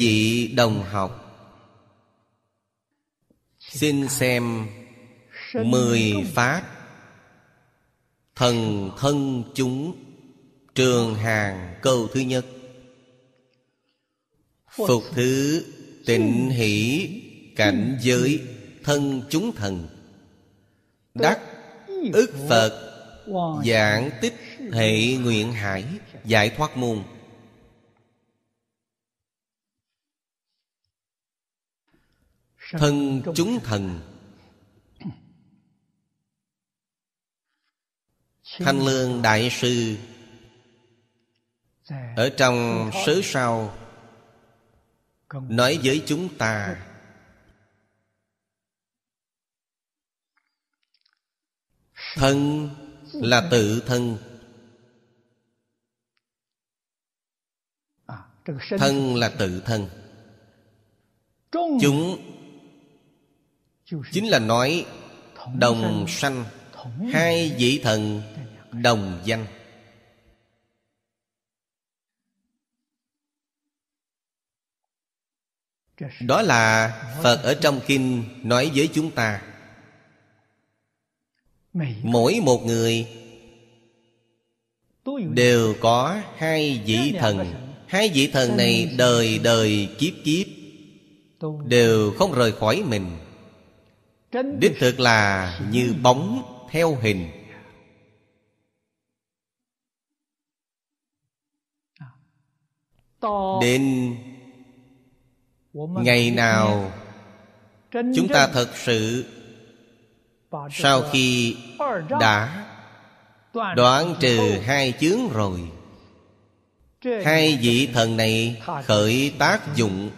vị đồng học. Xin xem mười pháp thần thân chúng, trường hàng câu thứ nhất. Phục thứ, tịnh hỷ, cảnh giới, thân chúng thần. Đắc ức phật, giảng tích hệ nguyện hải, giải thoát môn. Thân chúng thần. Thanh lương đại sư. Ở trong sớ sau nói với chúng ta thân là tự thân. Thân là tự thân. Chúng chính là nói, đồng sanh, hai vị thần, đồng danh. Đó là phật ở trong kinh nói với chúng ta, mỗi một người đều có hai vị thần. Hai vị thần này đời đời kiếp kiếp đều không rời khỏi mình đích thực là như bóng theo hình. Đến ngày nào chúng ta thật sự sau khi đã đoạn trừ hai chướng rồi. Hai vị thần này khởi tác dụng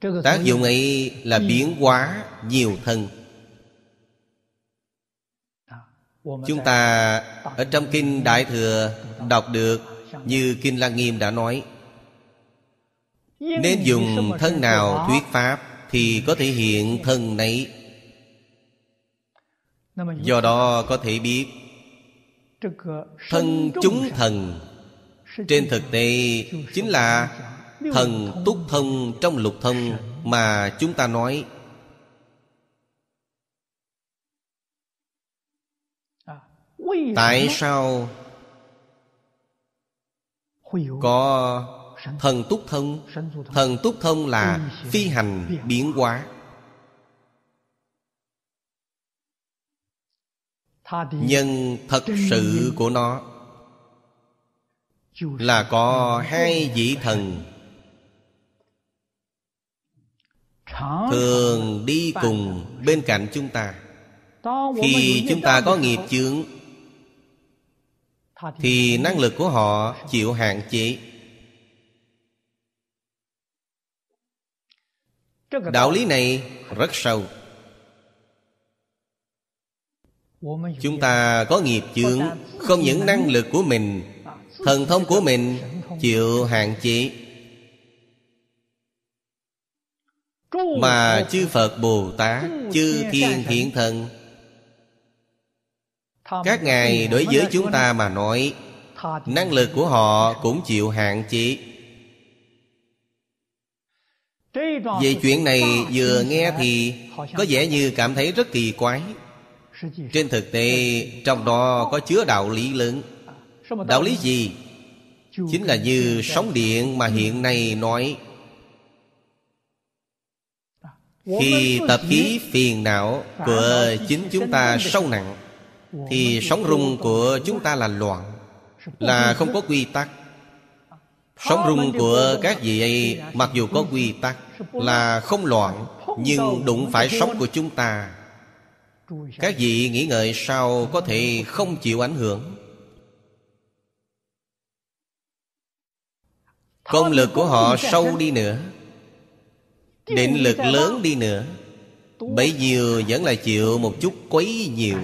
tác dụng ấy là biến hóa nhiều thân. Chúng ta ở trong kinh đại thừa đọc được như kinh lăng nghiêm đã nói. Nên dùng thân nào thuyết pháp thì có thể hiện thân nấy. Do đó có thể biết thân chúng thần. trên thực tế chính là thần túc thông trong lục thông mà chúng ta nói. Tại sao có thần túc thông thần túc thông là phi hành biến hóa. Nhân thật sự của nó là có hai vị thần thường đi cùng bên cạnh chúng ta. Khi chúng ta có nghiệp chướng thì năng lực của họ chịu hạn chế. Đạo lý này rất sâu. Chúng ta có nghiệp chướng không những năng lực của mình thần thông của mình chịu hạn chế mà chư phật bồ tát chư thiên thiện thần. Các ngài đối với chúng ta mà nói năng lực của họ cũng chịu hạn chế. Về chuyện này vừa nghe thì có vẻ như cảm thấy rất kỳ quái. Trên thực tế trong đó có chứa đạo lý lớn. Đạo lý gì? Chính là như sóng điện mà hiện nay nói khi tập khí phiền não của chính chúng ta sâu nặng thì sóng rung của chúng ta là loạn là không có quy tắc. Sống rung của các vị ấy Mặc dù có quy tắc Là không loạn Nhưng đụng phải sống của chúng ta. Các vị nghĩ ngợi sao Có thể không chịu ảnh hưởng? Công lực của họ sâu đi nữa Định lực lớn đi nữa. Bấy nhiêu vẫn là chịu một chút quấy nhiễu.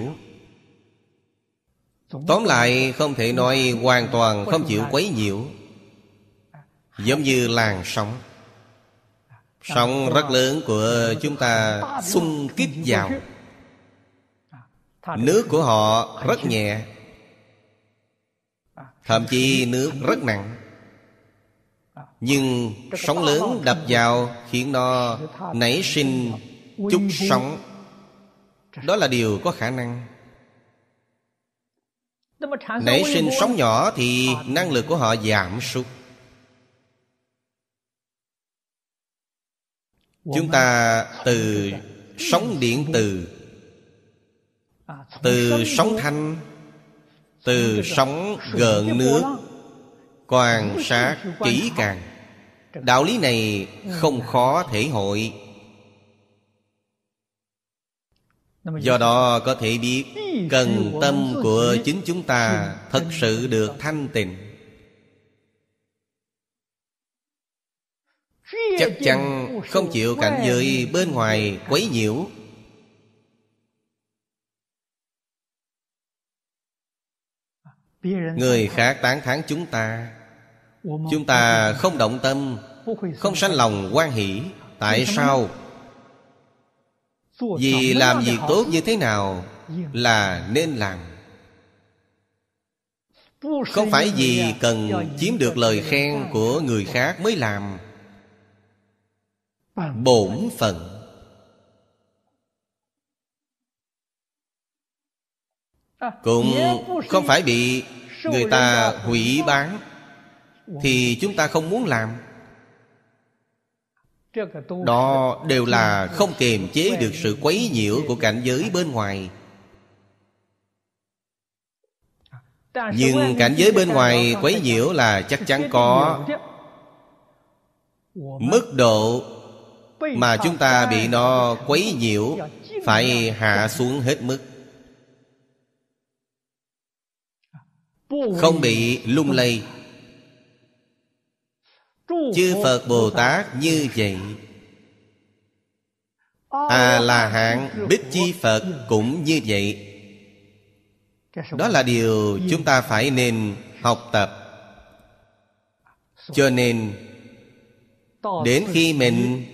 Tóm lại không thể nói hoàn toàn không chịu quấy nhiễu. Giống như làn sóng. Sóng rất lớn của chúng ta xung kích vào. Nước của họ rất nhẹ. Thậm chí nước rất nặng nhưng sóng lớn đập vào Khiến nó nảy sinh chút sóng. Đó là điều có khả năng. Nảy sinh sóng nhỏ thì năng lực của họ giảm sút. Chúng ta từ sóng điện từ Từ sóng thanh, Từ sóng gợn nước Quan sát kỹ càng. Đạo lý này không khó thể hội. Do đó có thể biết Cần tâm của chính chúng ta Thật sự được thanh tịnh. Chắc chắn không chịu cảnh giới bên ngoài quấy nhiễu Người khác tán thán chúng ta. Chúng ta không động tâm Không sanh lòng quan hỷ. Tại sao? vì làm việc tốt như thế nào Là nên làm. Không phải vì cần chiếm được lời khen của người khác mới làm. Bổn phận Cũng không phải bị người ta hủy bán, Thì chúng ta không muốn làm. Đó đều là không kiềm chế được sự quấy nhiễu của cảnh giới bên ngoài. Nhưng cảnh giới bên ngoài quấy nhiễu là chắc chắn có Mức độ mà chúng ta bị nó quấy nhiễu Phải hạ xuống hết mức. Không bị lung lay. Chư Phật Bồ Tát như vậy. À là hạng Bích Chi Phật cũng như vậy. Đó là điều chúng ta phải nên học tập. Cho nên, Đến khi mình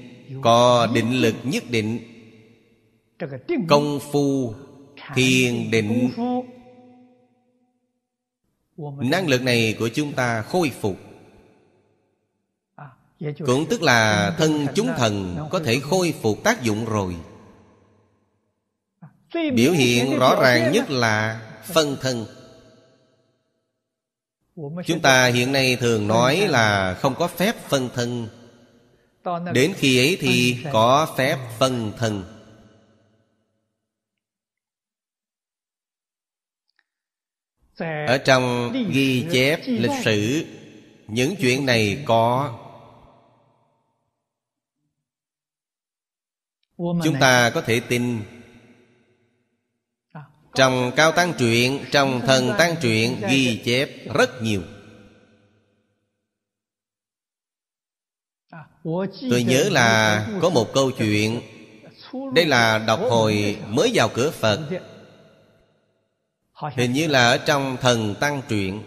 có định lực nhất định, Công phu, Thiền định Năng lực này của chúng ta khôi phục. Cũng tức là thân chúng thần có thể khôi phục tác dụng rồi. Biểu hiện rõ ràng nhất là phân thân. Chúng ta hiện nay thường nói là không có phép phân thân. Đến khi ấy thì có phép phân thân ở trong ghi chép lịch sử, những chuyện này có. Chúng ta có thể tin. Trong cao tăng truyện, trong thần tăng truyện ghi chép rất nhiều. Tôi nhớ là có một câu chuyện. Đây là đọc hồi mới vào cửa phật hình như là ở trong thần tăng truyện.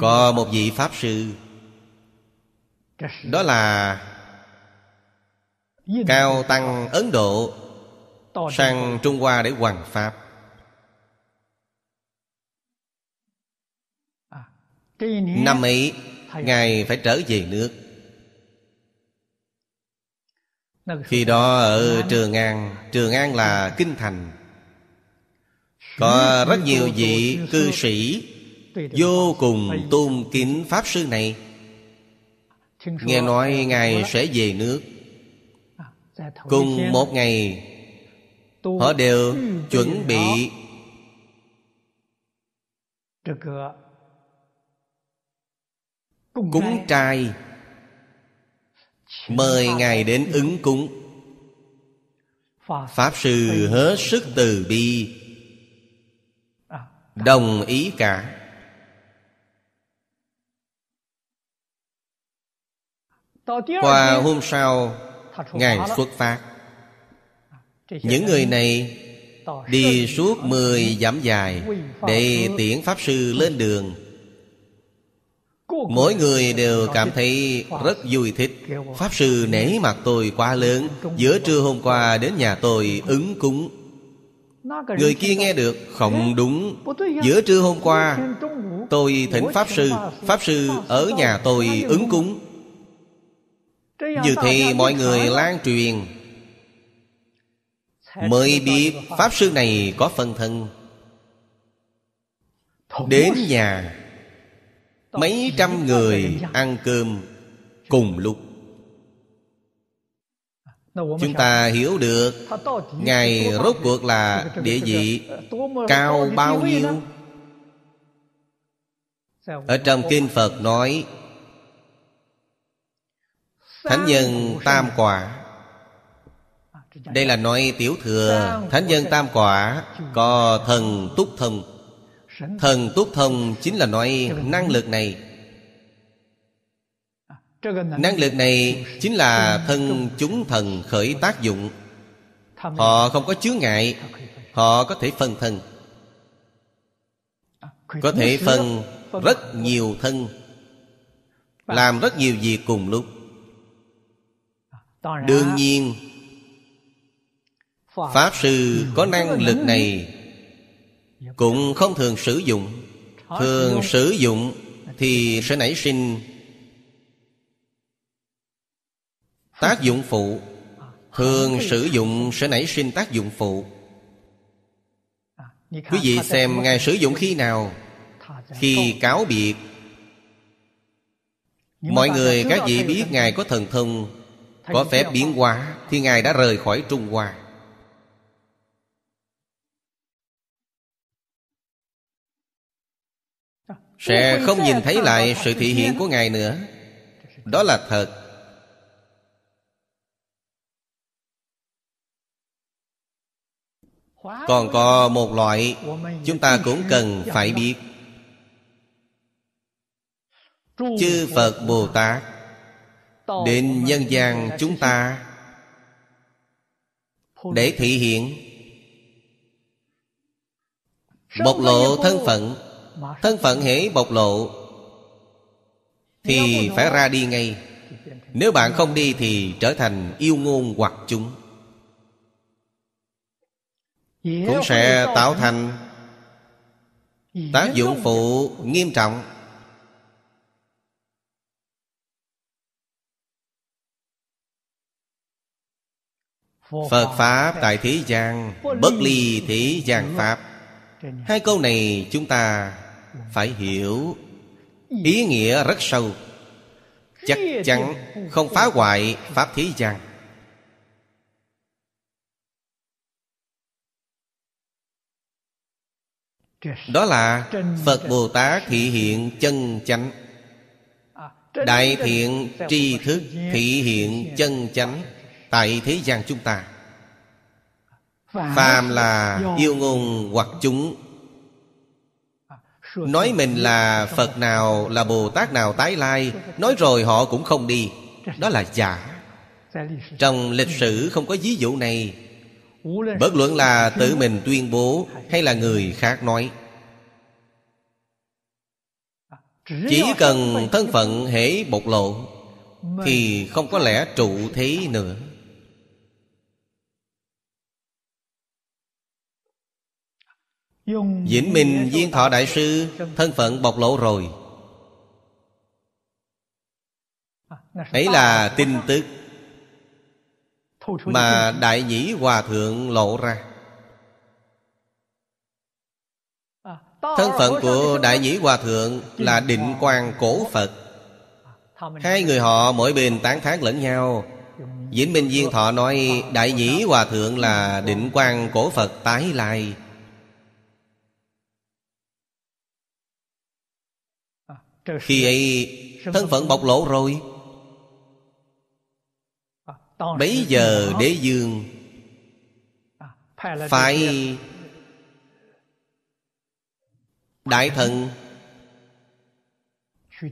Có một vị pháp sư. Đó là Cao Tăng Ấn Độ Sang Trung Hoa để hoàng Pháp. Năm ấy Ngài phải trở về nước Khi đó ở Trường An Trường An là kinh thành. Có rất nhiều vị cư sĩ Vô cùng tôn kính Pháp Sư này. Nghe nói Ngài sẽ về nước. Cùng một ngày họ đều chuẩn bị cúng trai mời ngài đến ứng cúng. Pháp sư hết sức từ bi. Đồng ý cả. Qua hôm sau, Ngài xuất phát. Những người này Đi suốt mười dặm dài Để tiễn Pháp Sư lên đường. Mỗi người đều cảm thấy rất vui thích. Pháp Sư nể mặt tôi quá lớn. Giữa trưa hôm qua đến nhà tôi ứng cúng. Người kia nghe được, không đúng. Giữa trưa hôm qua, Tôi thỉnh Pháp Sư Pháp Sư ở nhà tôi ứng cúng. Như thế mọi người lan truyền. Mới biết Pháp Sư này có phân thân. Đến nhà Mấy trăm người ăn cơm cùng lúc. Chúng ta hiểu được Ngài rốt cuộc là địa vị cao bao nhiêu. Ở trong Kinh Phật nói, Thánh nhân tam quả. Đây là nói tiểu thừa, Thánh nhân tam quả Có thần túc thông Thần túc thông chính là nói năng lực này. Năng lực này chính là thân chúng thần khởi tác dụng. Họ không có chướng ngại, Họ có thể phân thân. Có thể phân rất nhiều thân, Làm rất nhiều việc cùng lúc. Đương nhiên, Pháp Sư có năng lực này cũng không thường sử dụng. Thường sử dụng Thì sẽ nảy sinh Tác dụng phụ. Thường sử dụng sẽ nảy sinh tác dụng phụ. Quý vị xem Ngài sử dụng khi nào? Khi cáo biệt. Mọi người các vị biết Ngài có thần thông Có phép biến hóa Thì Ngài đã rời khỏi Trung Hoa Sẽ không nhìn thấy lại sự thị hiện của Ngài nữa. Đó là thật. Còn có một loại chúng ta cũng cần phải biết. Chư phật bồ tát đến nhân gian chúng ta để thị hiện bộc lộ thân phận thân phận hễ bộc lộ thì phải ra đi ngay. Nếu bạn không đi thì trở thành yêu ngôn hoặc chúng. Cũng sẽ tạo thành tác dụng phụ nghiêm trọng. Phật Pháp tại thế gian Bất ly thế gian Pháp. Hai câu này chúng ta phải hiểu. Ý nghĩa rất sâu. Chắc chắn không phá hoại Pháp thế gian Đó là Phật Bồ Tát thị hiện chân chánh. Đại thiện tri thức thị hiện chân chánh Tại thế gian chúng ta. Phàm là yêu ngôn hoặc chúng Nói mình là Phật nào, Là Bồ Tát nào tái lai, Nói rồi họ cũng không đi. Đó là giả. Trong lịch sử không có ví dụ này. Bất luận là tự mình tuyên bố Hay là người khác nói. Chỉ cần thân phận hễ bộc lộ, Thì không có lẽ trụ thế nữa. Vĩnh Minh Viên Thọ Đại Sư, Thân phận bộc lộ rồi. Ấy là tin tức Mà Đại Nhĩ Hòa Thượng lộ ra. Thân phận của Đại Nhĩ Hòa Thượng Là định quan cổ Phật. Hai người họ mỗi bên tán thán lẫn nhau. Vĩnh Minh Viên Thọ nói, Đại Nhĩ Hòa Thượng là định quan cổ Phật tái lai. Khi ấy thân phận bộc lộ rồi. Bấy giờ đế dương Phải Đại thần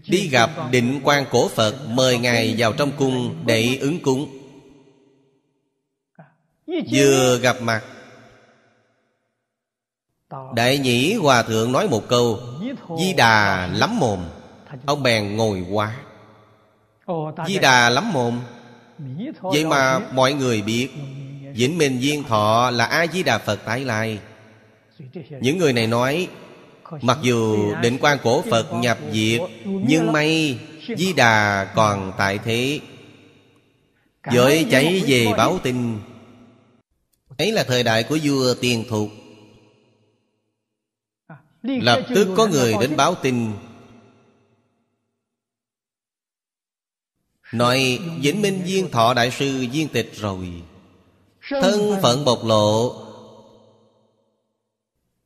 Đi gặp định quan cổ Phật Mời Ngài vào trong cung để ứng cúng. Vừa gặp mặt Đại nhĩ hòa thượng nói một câu Di đà lắm mồm Ông bèn ngồi qua. Di đà lắm mồm. Vậy mà mọi người biết Vĩnh Minh Duyên Thọ. Là A-di-đà Phật tái lai Những người này nói Mặc dù định quan cổ Phật nhập diệt Nhưng may Di Đà còn tại thế. Dội cháy về báo tin. Ấy là thời đại của vua Tiền Thục. Lập tức có người đến báo tin Nói Vĩnh Minh Duyên Thọ Đại sư viên tịch rồi. Thân phận bộc lộ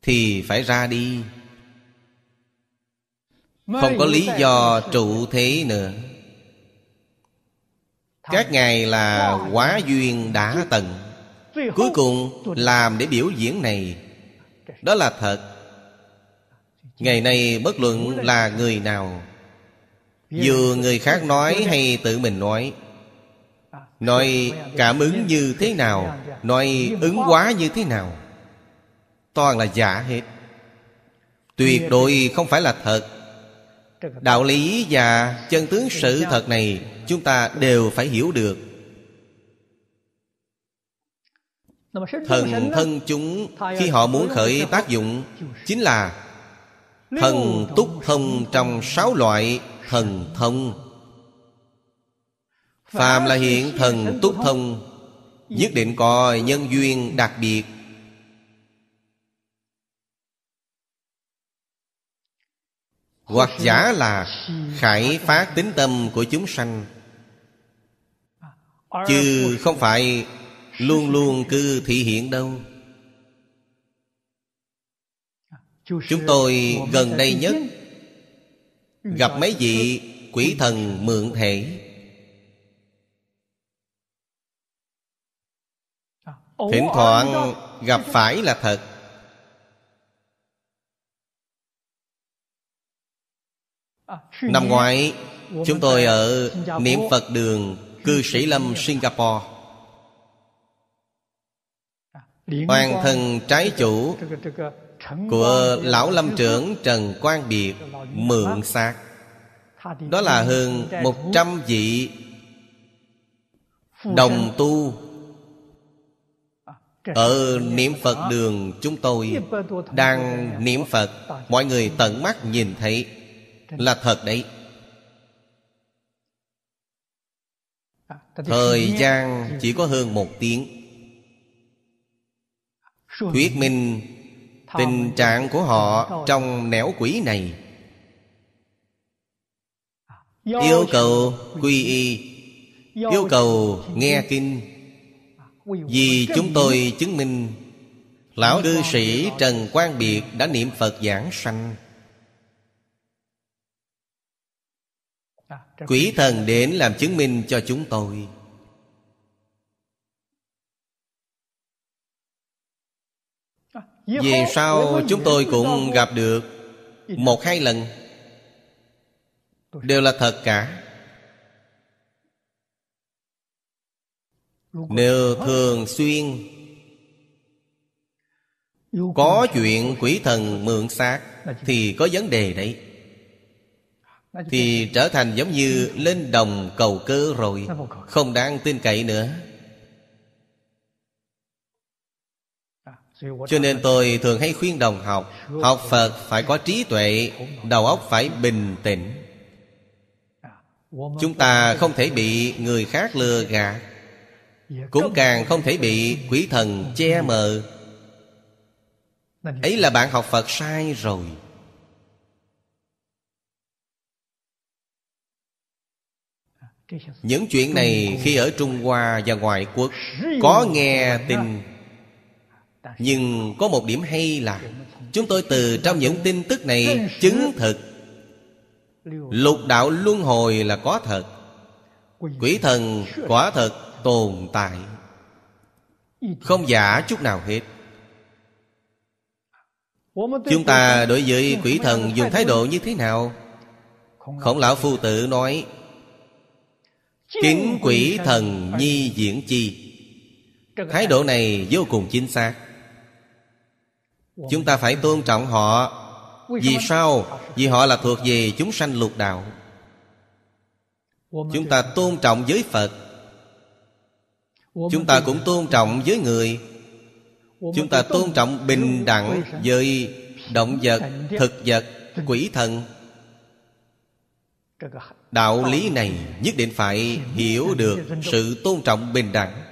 Thì phải ra đi. Không có lý do trụ thế nữa. Các ngài là quá duyên đã tận. Cuối cùng làm để biểu diễn này. Đó là thật. Ngày nay bất luận là người nào dù người khác nói hay tự mình nói. Nói cảm ứng như thế nào, Nói ứng quá như thế nào, Toàn là giả hết. Tuyệt đối không phải là thật. Đạo lý và chân tướng sự thật này Chúng ta đều phải hiểu được. Thần thân chúng Khi họ muốn khởi tác dụng Chính là Thần túc thông trong sáu loại thần thông. Phàm là hiện thần túc thông, Nhất định có nhân duyên đặc biệt. Hoặc giả là khải phát tính tâm của chúng sanh. Chứ không phải luôn luôn cứ thị hiện đâu. Chúng tôi gần đây nhất Gặp mấy vị quỷ thần mượn thể. Thỉnh thoảng gặp phải là thật. Năm ngoái, Chúng tôi ở Niệm Phật đường, Cư sĩ Lâm, Singapore. Hoàng thần trái chủ của Lão Lâm trưởng Trần Quang Biệt Mượn xác. Đó là hơn một trăm vị Đồng tu ở niệm Phật đường chúng tôi Đang niệm Phật. Mọi người tận mắt nhìn thấy Là thật đấy. Thời gian chỉ có hơn một tiếng. Thuyết minh Tình trạng của họ trong nẻo quỷ này. Yêu cầu quy y. Yêu cầu nghe kinh vì chúng tôi chứng minh Lão cư sĩ Trần Quang Biệt đã niệm Phật giảng sanh. Quỷ thần đến làm chứng minh cho chúng tôi Vì sao chúng tôi cũng gặp được Một hai lần. Đều là thật cả. Nếu thường xuyên Có chuyện quỷ thần mượn xác Thì có vấn đề đấy. Thì trở thành giống như lên đồng cầu cơ rồi Không đáng tin cậy nữa Cho nên tôi thường hay khuyên đồng học Học Phật phải có trí tuệ, Đầu óc phải bình tĩnh. Chúng ta không thể bị người khác lừa gạt, cũng càng không thể bị quỷ thần che mờ. Ấy là bạn học phật sai rồi. Những chuyện này khi ở trung hoa và ngoại quốc có nghe tin nhưng có một điểm hay là chúng tôi từ trong những tin tức này chứng thực. Lục đạo luân hồi là có thật. Quỷ thần quả thật tồn tại. Không giả chút nào hết. Chúng ta đối với quỷ thần dùng thái độ như thế nào? Khổng lão phu tử nói, kính quỷ thần nhi diễn chi. Thái độ này vô cùng chính xác. Chúng ta phải tôn trọng họ. Vì sao? Vì họ là thuộc về chúng sanh lục đạo. Chúng ta tôn trọng giới Phật. Chúng ta cũng tôn trọng với người. Chúng ta tôn trọng bình đẳng với động vật, thực vật, quỷ thần. Đạo lý này nhất định phải hiểu được sự tôn trọng bình đẳng.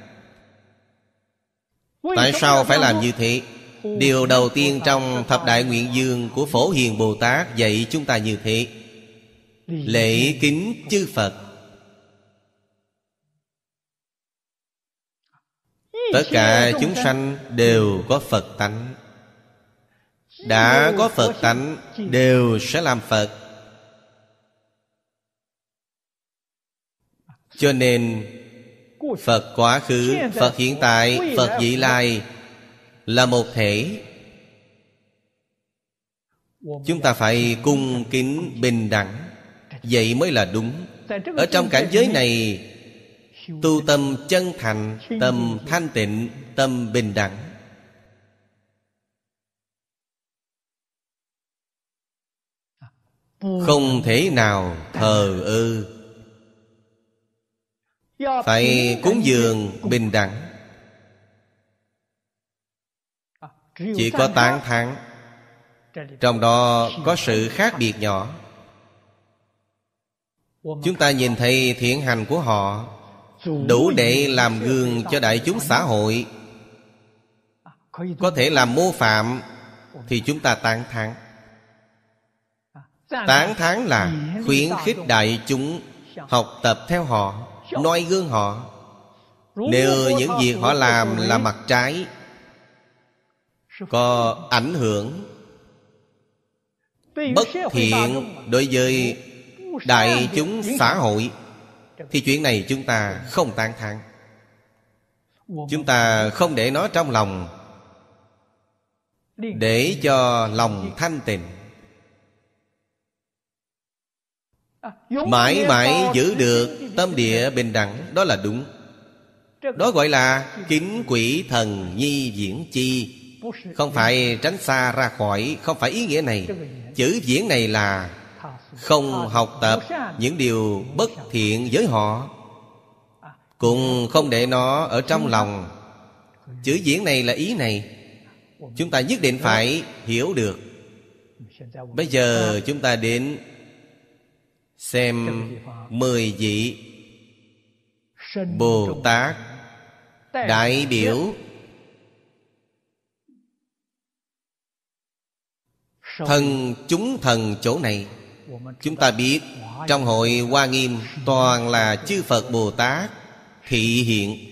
Tại sao phải làm như thế? Điều đầu tiên trong thập đại nguyện dương của Phổ Hiền Bồ Tát dạy chúng ta như thế. Lễ kính chư Phật. Tất cả chúng sanh đều có Phật tánh. Đã có Phật tánh, Đều sẽ làm Phật. Cho nên, Phật quá khứ, Phật hiện tại, Phật vị lai là một thể. Chúng ta phải cung kính bình đẳng. Vậy mới là đúng. Ở trong cảnh giới này, Tu tâm chân thành, Tâm thanh tịnh, Tâm bình đẳng. Không thể nào thờ ơ. Phải cúng dường bình đẳng. Chỉ có tán thán. Trong đó có sự khác biệt nhỏ. Chúng ta nhìn thấy thiện hành của họ Đủ để làm gương cho đại chúng xã hội. Có thể làm mô phạm Thì chúng ta tán thán. Tán thán là khuyến khích đại chúng Học tập theo họ noi gương họ. Nếu những việc họ làm là mặt trái Có ảnh hưởng Bất thiện đối với đại chúng xã hội thì chuyện này chúng ta không tán thán chúng ta không để nó trong lòng để cho lòng thanh tịnh. Mãi mãi giữ được tâm địa bình đẳng đó là đúng. Đó gọi là kính quỷ thần nhi diễn chi không phải tránh xa ra khỏi, không phải ý nghĩa này. Chữ diễn này là không học tập những điều bất thiện với họ cũng không để nó ở trong lòng. Chữ diễn này là ý này. Chúng ta nhất định phải hiểu được. Bây giờ chúng ta đến xem mười vị bồ tát đại biểu thần chúng thần chỗ này Chúng ta biết Trong hội Hoa Nghiêm Toàn là chư Phật Bồ Tát Thị hiện.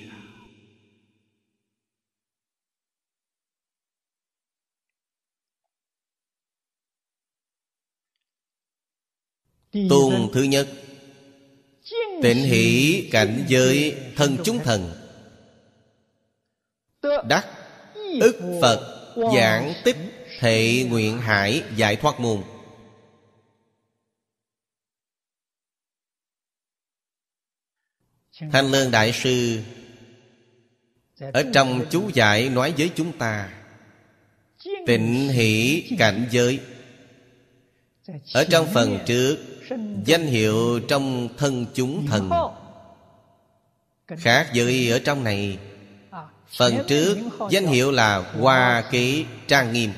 Tôn thứ nhất Tịnh hỷ cảnh giới thân chúng thần. Đắc ức Phật Giảng tích Thệ nguyện hải giải thoát môn. Thanh Lương Đại Sư, Ở trong chú giải nói với chúng ta, Tịnh hỷ cảnh giới. Ở trong phần trước, Danh hiệu trong thân chúng thần. Khác với ở trong này, Phần trước danh hiệu là Hoa Ký Trang Nghiêm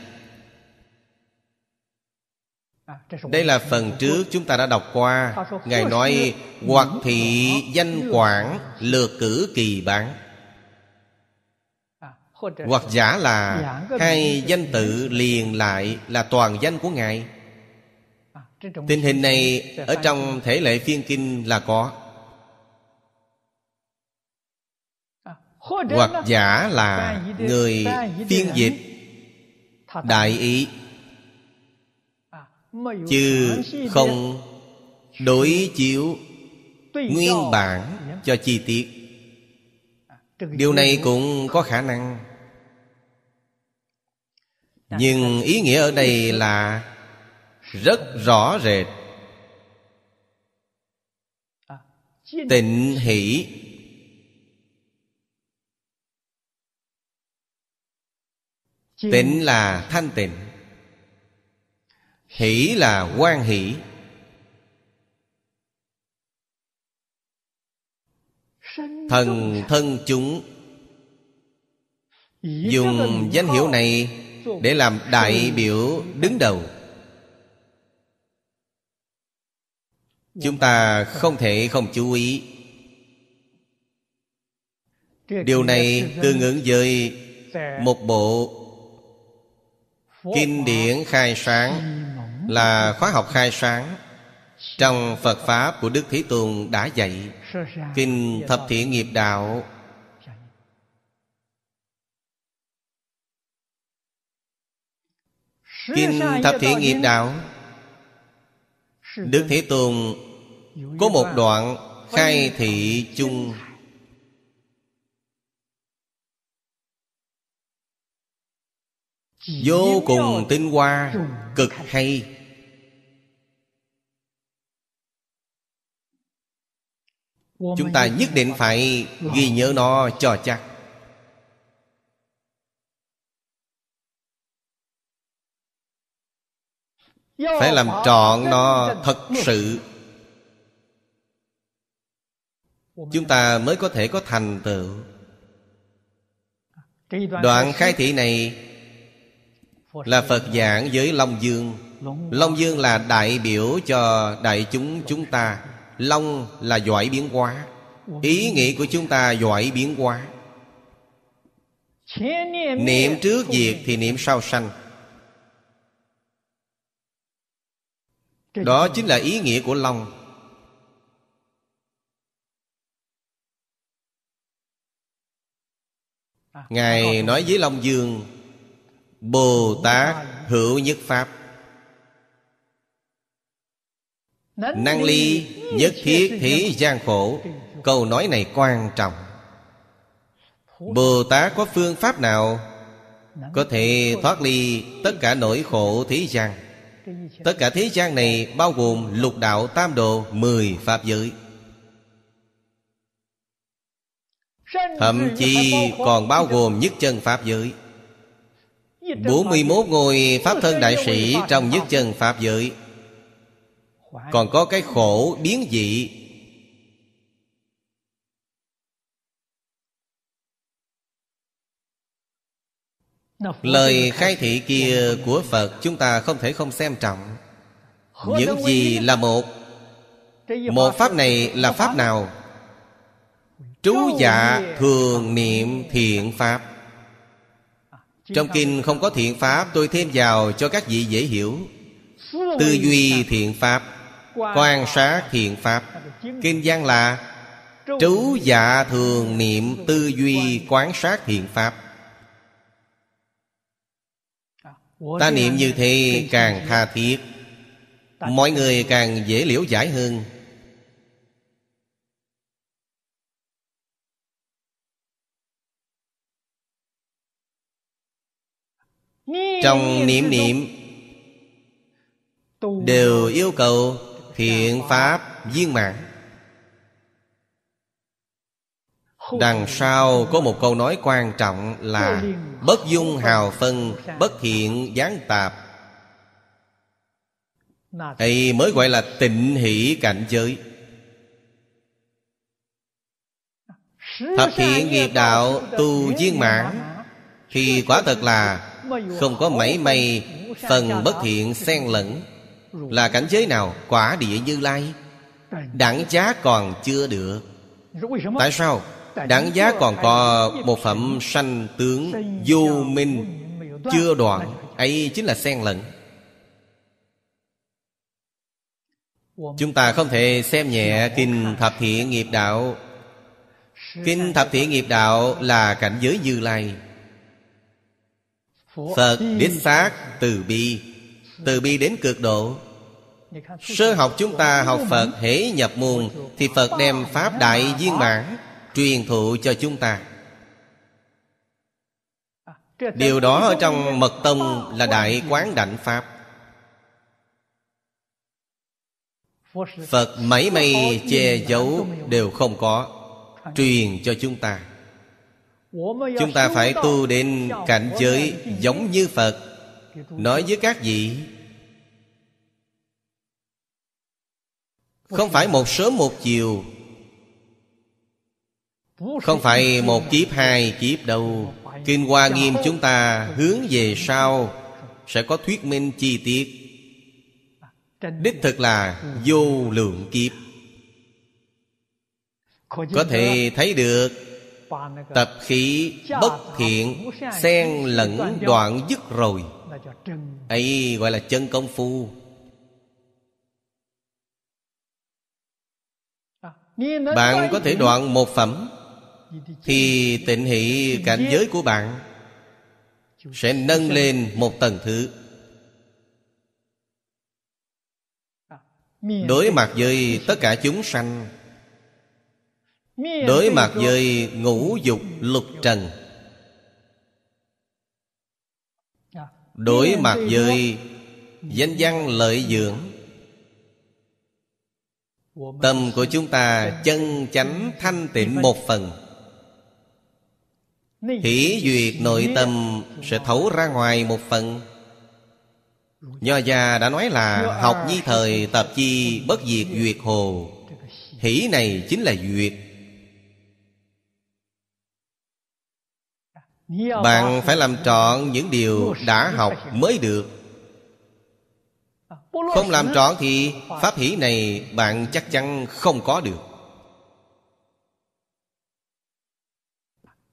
đây là phần trước chúng ta đã đọc qua. Ngài nói Hoặc thị danh quản Lược cử kỳ bán. Hoặc giả là Hai danh tự liền lại Là toàn danh của Ngài. Tình hình này Ở trong thể lệ phiên kinh là có. Hoặc giả là Người phiên dịch Đại ý chứ không đối chiếu nguyên bản cho chi tiết. Điều này cũng có khả năng. Nhưng ý nghĩa ở đây là rất rõ rệt. Tịnh hỷ. Tịnh là thanh tịnh. Hỷ là quan hỷ. Thần thân chúng. Dùng danh hiệu này Để làm đại biểu đứng đầu. Chúng ta không thể không chú ý. Điều này tương ứng với Một bộ Kinh điển khai sáng. Là khóa học khai sáng. Trong Phật Pháp của Đức Thế Tôn đã dạy, Kinh Thập Thiện Nghiệp Đạo, Kinh Thập Thiện Nghiệp Đạo, Đức Thế Tôn Có một đoạn khai thị chung. Vô cùng tinh hoa Cực hay. Chúng ta nhất định phải ghi nhớ nó cho chắc. Phải làm trọn nó thật sự. Chúng ta mới có thể có thành tựu. Đoạn khai thị này Là Phật giảng với Long Dương. Long Dương là đại biểu cho đại chúng chúng ta. Long là giỏi biến hóa. Ý nghĩ của chúng ta giỏi biến hóa. Niệm trước diệt thì niệm sau sanh. Đó chính là ý nghĩa của Long. Ngài nói với Long Dương Bồ Tát hữu nhất Pháp Năng ly nhất thiết thế gian khổ. Câu nói này quan trọng. Bồ Tát có phương pháp nào Có thể thoát ly tất cả nỗi khổ thế gian? Tất cả thế gian này bao gồm lục đạo tam độ Mười pháp giới. Thậm chí còn bao gồm nhất chân pháp giới. 41 ngôi Pháp thân đại sĩ trong nhất chân Pháp giới Còn có cái khổ biến dị. Lời khai thị kia của Phật Chúng ta không thể không xem trọng. Những gì là một? Một pháp này là pháp nào? Trú dạ thường niệm thiện pháp. Trong kinh không có thiện pháp Tôi thêm vào cho các vị dễ hiểu. Tư duy thiện pháp Quan sát thiện pháp. Kinh văn là Trú dạ thường niệm tư duy quán sát thiện pháp. Ta niệm như thế càng tha thiết. Mọi người càng dễ liễu giải hơn. Trong niệm niệm, Đều yêu cầu thiện pháp viên mãn. Đằng sau có một câu nói quan trọng là Bất dung hào phân, Bất thiện gián tạp. Thì mới gọi là tịnh hỷ cảnh giới. Thập thiện nghiệp đạo tu viên mãn, Thì quả thật là Không có mảy may Phần bất thiện xen lẫn. Là cảnh giới nào? Quả địa như lai. Đẳng giá còn chưa được. Tại sao? Đẳng giá còn có một phẩm sanh tướng vô minh. Chưa đoạn. Ấy chính là xen lẫn. Chúng ta không thể xem nhẹ Kinh Thập Thiện Nghiệp Đạo. Kinh Thập Thiện Nghiệp Đạo là cảnh giới Như Lai. Phật đích xác từ bi. Từ bi đến cực độ. Sơ học chúng ta học Phật hễ nhập môn Thì Phật đem Pháp Đại viên mãn Truyền thụ cho chúng ta. Điều đó ở trong Mật Tông là Đại Quán Đảnh Pháp. Phật mấy mây che giấu đều không có, Truyền cho chúng ta. Chúng ta phải tu đến cảnh giới giống như Phật. Nói với các vị, Không phải một sớm một chiều, Không phải một kiếp hai kiếp đâu Kinh Hoa Nghiêm chúng ta hướng về sau, Sẽ có thuyết minh chi tiết. Đích thực là vô lượng kiếp. Có thể thấy được, Tập khí bất thiện, Xen lẫn đoạn dứt rồi ấy gọi là chân công phu. Bạn có thể đoạn một phẩm. Thì tịnh hỷ cảnh giới của bạn sẽ nâng lên một tầng thứ. Đối mặt với tất cả chúng sanh. Đối mặt với ngũ dục lục trần đối mặt với danh văn lợi dưỡng tâm của chúng ta chân chánh thanh tịnh một phần. Hỷ duyệt nội tâm sẽ thấu ra ngoài một phần. Nho già đã nói là học nhi thời tập chi bất diệt duyệt hồ. Hỷ này chính là duyệt bạn phải làm trọn những điều đã học mới được. Không làm trọn thì pháp hỷ này bạn chắc chắn không có được.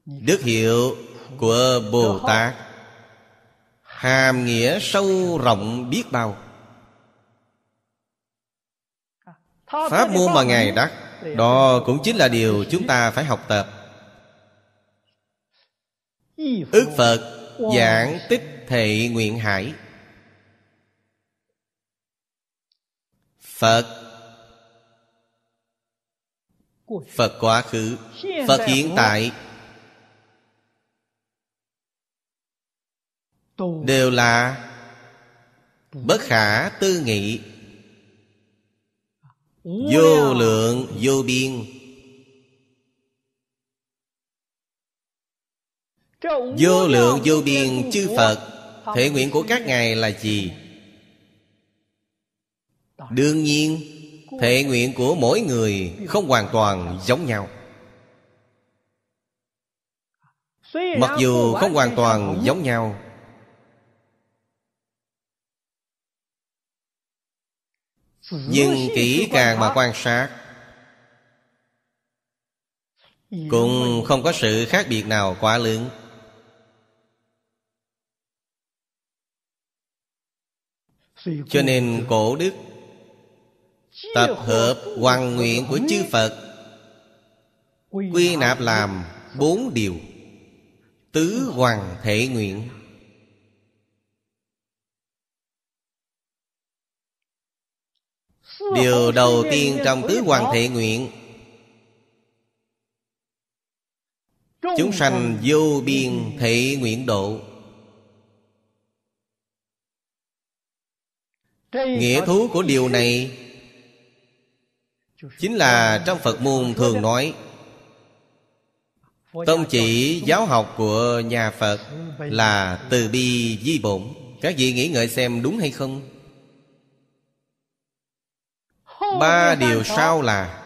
Đức hiệu của bồ tát. hàm nghĩa sâu rộng biết bao. Pháp môn mà ngài đắc đó cũng chính là điều chúng ta phải học tập ước phật giảng tích thệ nguyện hải. Phật. Phật quá khứ. Phật hiện tại. Đều là bất khả tư nghị. Vô lượng vô biên Vô lượng vô biên chư Phật, Thể nguyện của các ngài là gì? Đương nhiên, Thể nguyện của mỗi người Không hoàn toàn giống nhau Mặc dù không hoàn toàn giống nhau, Nhưng kỹ càng mà quan sát, Cũng không có sự khác biệt nào quá lớn Cho nên cổ đức Tập hợp hoàn nguyện của chư Phật Quy nạp làm bốn điều. Tứ hoàng thể nguyện. Điều đầu tiên trong tứ hoàng thể nguyện. Chúng sanh vô biên thể nguyện độ Nghĩa thú của điều này Chính là trong Phật môn thường nói Tông chỉ giáo học của nhà Phật Là từ bi di bổn. Các vị nghĩ ngợi xem đúng hay không? Ba điều sau là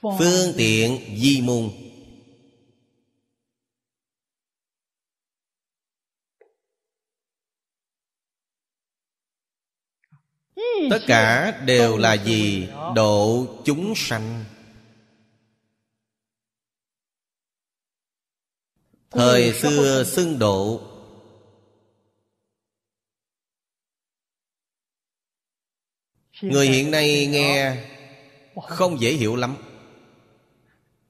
Phương tiện di môn tất cả đều là gì độ chúng sanh. Thời xưa xưng độ. Người hiện nay nghe không dễ hiểu lắm.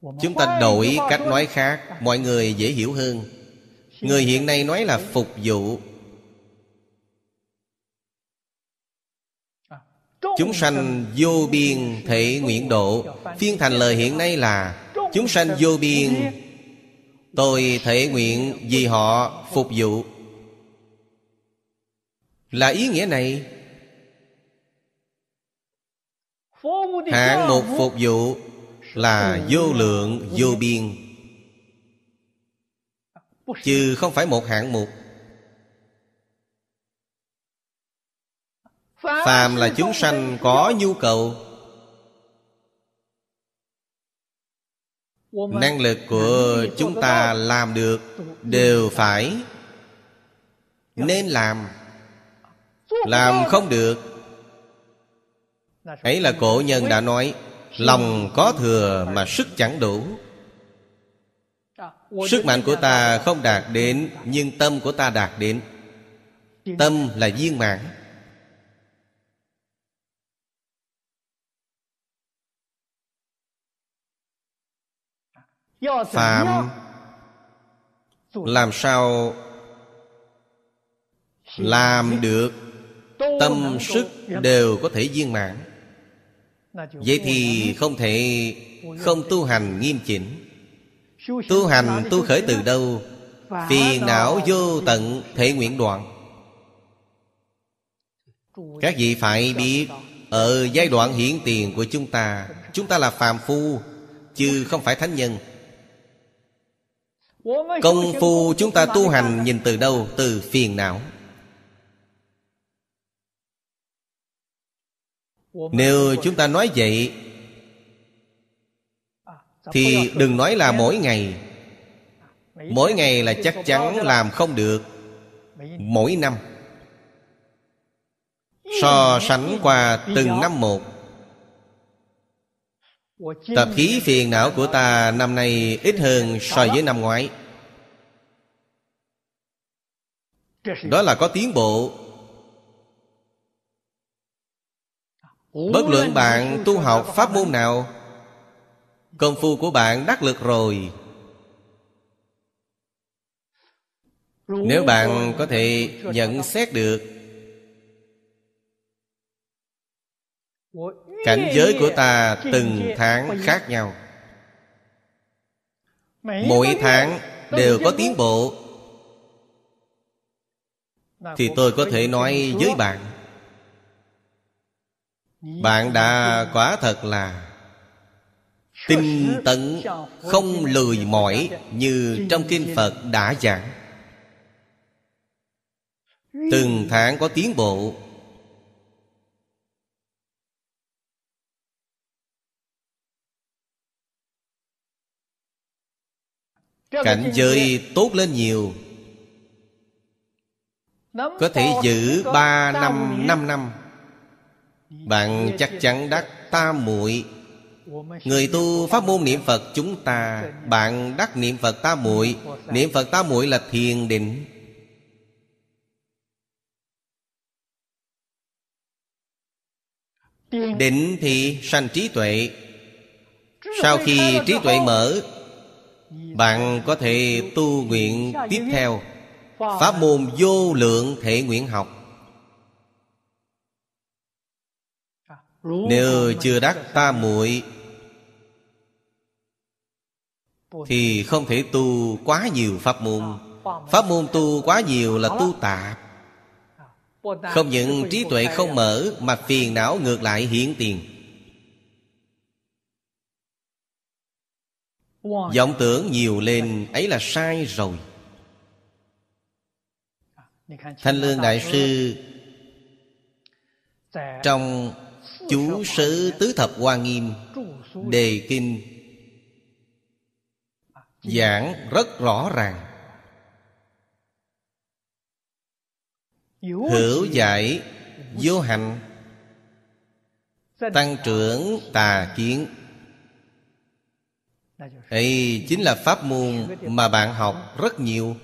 Chúng ta đổi cách nói khác, mọi người dễ hiểu hơn. Người hiện nay nói là phục vụ. Chúng sanh vô biên thể nguyện độ. Phiên thành lời hiện nay là, Chúng sanh vô biên, Tôi thể nguyện vì họ phục vụ. Là ý nghĩa này, Hạng một phục vụ Là vô lượng, vô biên. Chứ không phải một hạng mục. Phàm là chúng sanh có nhu cầu. Năng lực của chúng ta làm được Đều phải. Nên làm. Làm không được. Ấy là cổ nhân đã nói, Lòng có thừa mà sức chẳng đủ. Sức mạnh của ta không đạt đến, Nhưng tâm của ta đạt đến. Tâm là viên mãn. Phạm Làm sao Làm được? Tâm sức đều có thể viên mãn. Vậy thì không thể Không tu hành nghiêm chỉnh. Tu hành, tu khởi từ đâu? Phiền não vô tận thể nguyện đoạn. Các vị phải biết, Ở giai đoạn hiện tiền của chúng ta Chúng ta là phàm phu, Chứ không phải thánh nhân. Công phu chúng ta tu hành nhìn từ đâu, Từ phiền não. Nếu chúng ta nói vậy, Thì đừng nói là mỗi ngày. Mỗi ngày là chắc chắn làm không được, Mỗi năm. So sánh qua từng năm một Tập khí phiền não của ta năm nay ít hơn so với năm ngoái. Đó là có tiến bộ. Bất luận bạn tu học pháp môn nào Công phu của bạn đắc lực rồi. Nếu bạn có thể nhận xét được Cảnh giới của ta từng tháng khác nhau. Mỗi tháng đều có tiến bộ. Thì tôi có thể nói với bạn. Bạn đã quả thật là Tinh tấn Không lười mỏi Như trong kinh Phật đã giảng. Từng tháng có tiến bộ Cảnh giới tốt lên nhiều. Có thể giữ ba năm, năm năm. Bạn chắc chắn đắc tam muội. Người tu pháp môn niệm Phật chúng ta Bạn đắc niệm Phật tam muội. Niệm Phật tam muội là thiền định. Định thì sanh trí tuệ. Sau khi trí tuệ mở bạn có thể tu nguyện tiếp theo. Pháp môn vô lượng thể nguyện học. Nếu chưa đắc ta muội, Thì không thể tu quá nhiều pháp môn. Pháp môn tu quá nhiều là tu tạp. Không những trí tuệ không mở, Mà phiền não ngược lại hiển tiền. Vọng tưởng nhiều lên, ấy là sai rồi. Thanh lương đại sư trong chú sứ tứ thập hoa nghiêm đề kinh giảng rất rõ ràng. Hữu giải vô hạnh tăng trưởng tà kiến ấy chính là pháp môn mà bạn học rất nhiều.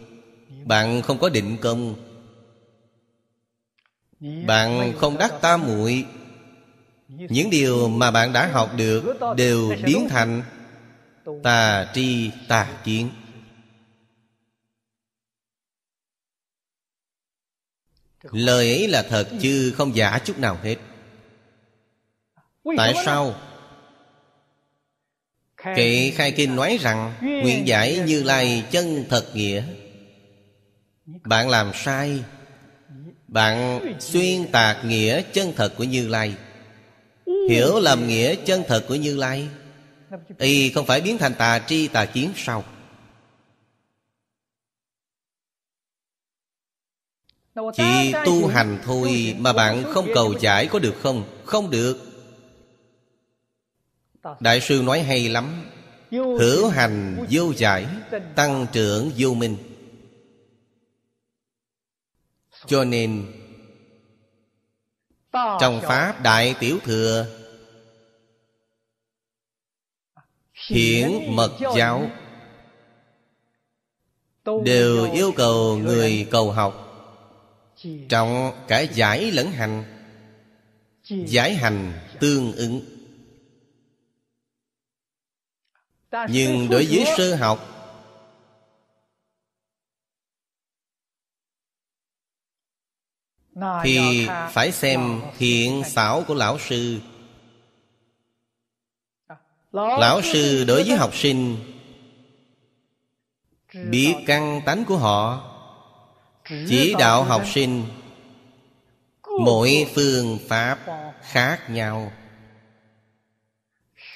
Bạn không có định công. Bạn không đắc tam muội. Những điều mà bạn đã học được đều biến thành tà tri, tà kiến. Lời ấy là thật chứ không giả chút nào hết. Tại sao? Kệ khai kinh nói rằng, Nguyện giải như lai chân thật nghĩa. Bạn làm sai. Bạn xuyên tạc nghĩa chân thật của Như Lai. Hiểu lầm nghĩa chân thật của Như Lai. Y không phải biến thành tà tri, tà kiến sau Chỉ tu hành thôi Mà bạn không cầu giải có được không? Không được. Đại sư nói hay lắm. Hữu hành vô giải Tăng trưởng vô minh. Cho nên Trong Pháp Đại Tiểu Thừa Hiển Mật Giáo Đều yêu cầu người cầu học Trọng cả giải lẫn hành. Giải hành tương ứng Nhưng đối với sơ học Thì phải xem thiện xảo của lão sư. Lão sư đối với học sinh Biết căn tánh của họ Chỉ đạo học sinh. Mỗi phương pháp khác nhau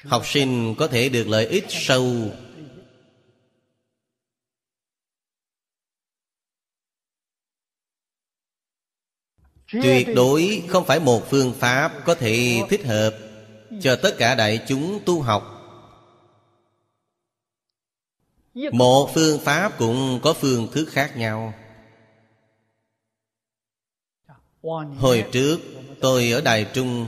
học sinh có thể được lợi ích sâu. Tuyệt đối không phải một phương pháp có thể thích hợp cho tất cả đại chúng tu học. Một phương pháp cũng có phương thức khác nhau. Hồi trước, tôi ở đài trung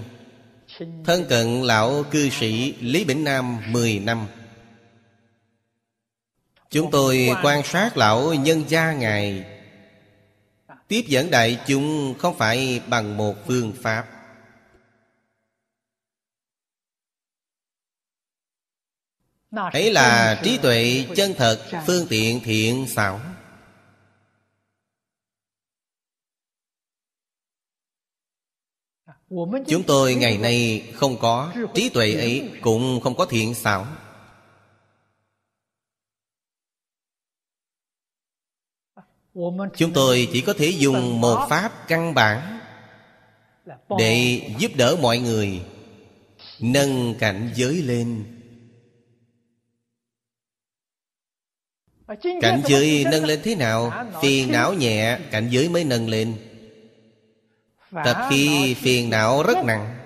Thân cận lão cư sĩ Lý Bỉnh Nam 10 năm. Chúng tôi quan sát lão nhân gia Ngài. Tiếp dẫn đại chúng không phải bằng một phương pháp. Ấy là trí tuệ chân thật Phương tiện thiện xảo Chúng tôi ngày nay không có trí tuệ ấy, Cũng không có thiện xảo. Chúng tôi chỉ có thể dùng một pháp căn bản Để giúp đỡ mọi người, Nâng cảnh giới lên. Cảnh giới nâng lên thế nào? Phiền não nhẹ, Cảnh giới mới nâng lên. Tập khi phiền não rất nặng.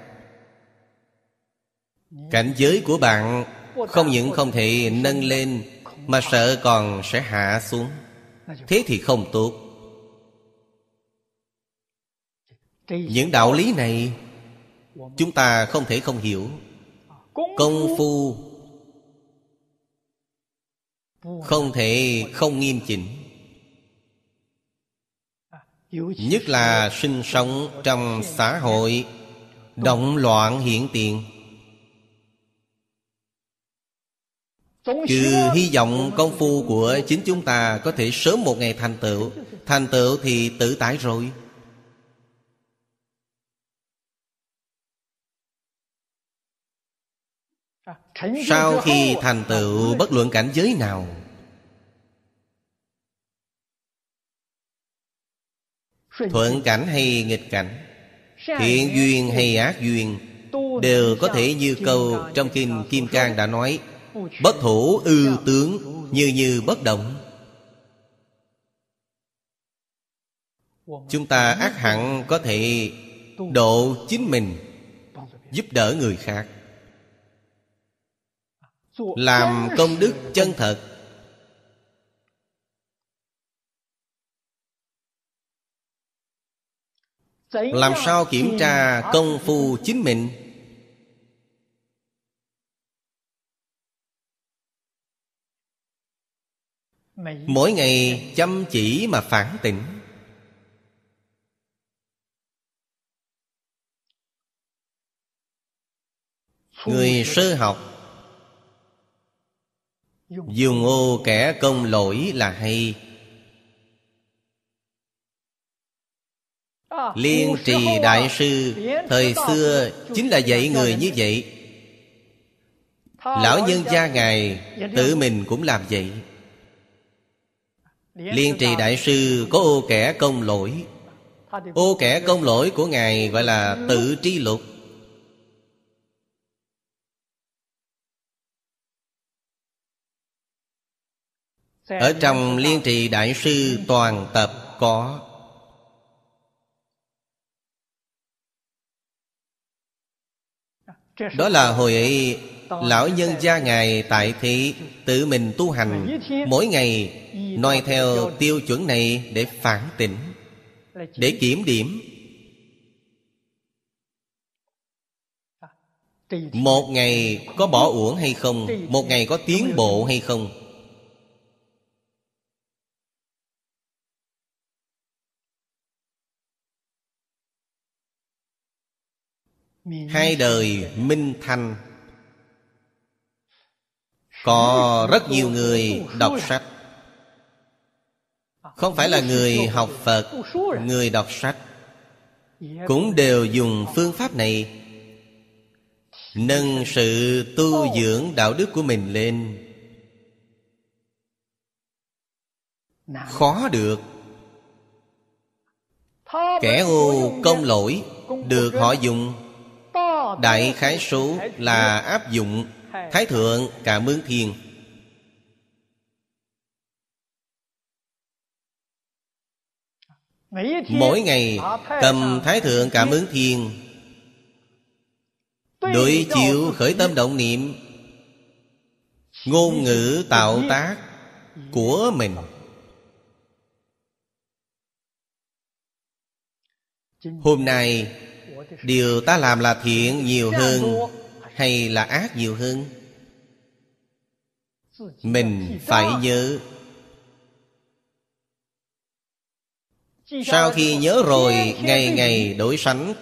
Cảnh giới của bạn Không những không thể nâng lên Mà sợ còn sẽ hạ xuống. Thế thì không tốt. Những đạo lý này Chúng ta không thể không hiểu. Công phu. Không thể không nghiêm chỉnh nhất là sinh sống trong xã hội, động loạn hiện tiền. Trừ hy vọng công phu của chính chúng ta Có thể sớm một ngày thành tựu Thành tựu thì tự tại rồi. Sau khi thành tựu, bất luận cảnh giới nào Thuận cảnh hay nghịch cảnh Thiện duyên hay ác duyên Đều có thể như câu trong Kinh Kim Cang đã nói Bất thủ ư tướng Như như bất động. Chúng ta ác hẳn có thể độ chính mình Giúp đỡ người khác. Làm công đức chân thật làm sao kiểm tra công phu chính mình? Mỗi ngày chăm chỉ mà phản tỉnh. Người sơ học. Dùng ô kẻ công lỗi là hay Liên trì đại sư Thời xưa chính là dạy người như vậy. Lão nhân gia Ngài Tự mình cũng làm vậy. Liên trì đại sư có ô kẻ công lỗi. Ô kẻ công lỗi của Ngài gọi là tự tri lục Ở trong liên trì đại sư toàn tập có. Đó là hồi ấy, Lão nhân gia Ngài tại thị, Tự mình tu hành. Mỗi ngày, noi theo tiêu chuẩn này Để phản tỉnh, Để kiểm điểm. Một ngày có bỏ uổng hay không? Một ngày có tiến bộ hay không? Hai đời minh thanh Có rất nhiều người đọc sách. Không phải là người học Phật, Người đọc sách. Cũng đều dùng phương pháp này. Nâng sự tu dưỡng đạo đức của mình lên. Khó được. Kẻ ô công lỗi Được họ dùng. Đại khái số là áp dụng. Thái thượng cảm ứng thiên. Mỗi ngày cầm Thái thượng cảm ứng thiên, Đối chiếu khởi tâm động niệm, Ngôn ngữ tạo tác của mình. Hôm nay Điều ta làm là thiện nhiều hơn Hay là ác nhiều hơn? Mình phải nhớ. Sau khi nhớ rồi, Ngày ngày đối sánh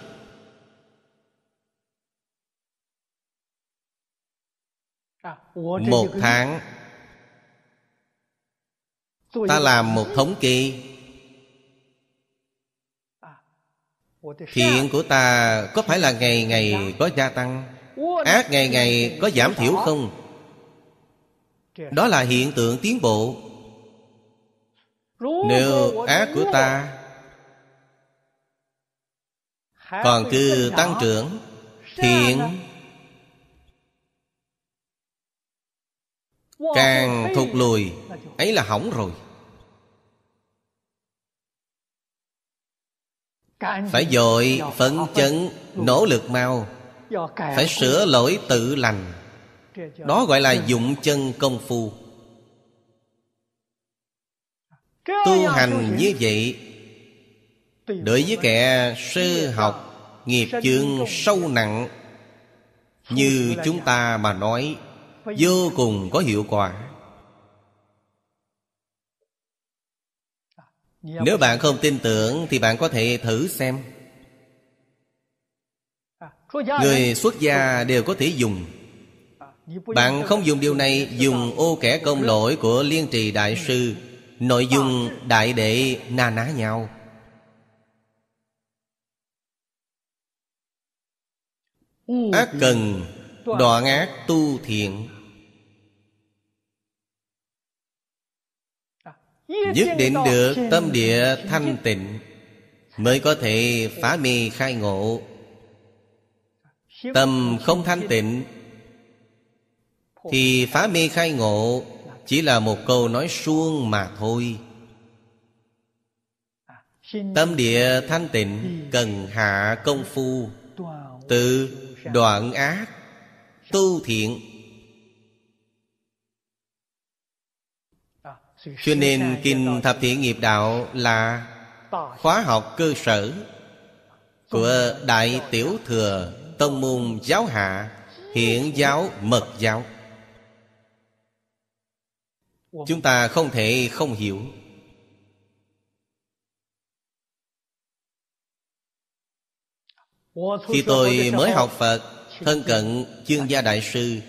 Một tháng, Ta làm một thống kê. Thiện của ta có phải là ngày ngày có gia tăng, Ác ngày ngày có giảm thiểu không? Đó là hiện tượng tiến bộ. Nếu ác của ta Còn cứ tăng trưởng Thiện Càng thụt lùi, Ấy là hỏng rồi. Phải dội phấn chấn Nỗ lực mau. Phải sửa lỗi tự lành. Đó gọi là dụng chân công phu. Tu hành như vậy Đối với kẻ sơ học Nghiệp chương sâu nặng Như chúng ta mà nói Vô cùng có hiệu quả Nếu bạn không tin tưởng Thì bạn có thể thử xem. Người xuất gia đều có thể dùng. Bạn không dùng điều này Dùng ô kẻ công lỗi của Liên trì Đại Sư Nội dung đại đệ na ná nhau. Ác cần đoạn ác tu thiện Nhất định được tâm địa thanh tịnh, Mới có thể phá mê khai ngộ. Tâm không thanh tịnh, Thì phá mê khai ngộ Chỉ là một câu nói suông mà thôi. Tâm địa thanh tịnh Cần hạ công phu Từ đoạn ác, Tu thiện. Cho nên Kinh Thập Thiện Nghiệp Đạo là Khóa học cơ sở Của Đại Tiểu Thừa Tông môn giáo hạ Hiện giáo mật giáo. Chúng ta không thể không hiểu. Khi tôi mới học Phật Thân cận chương gia đại sư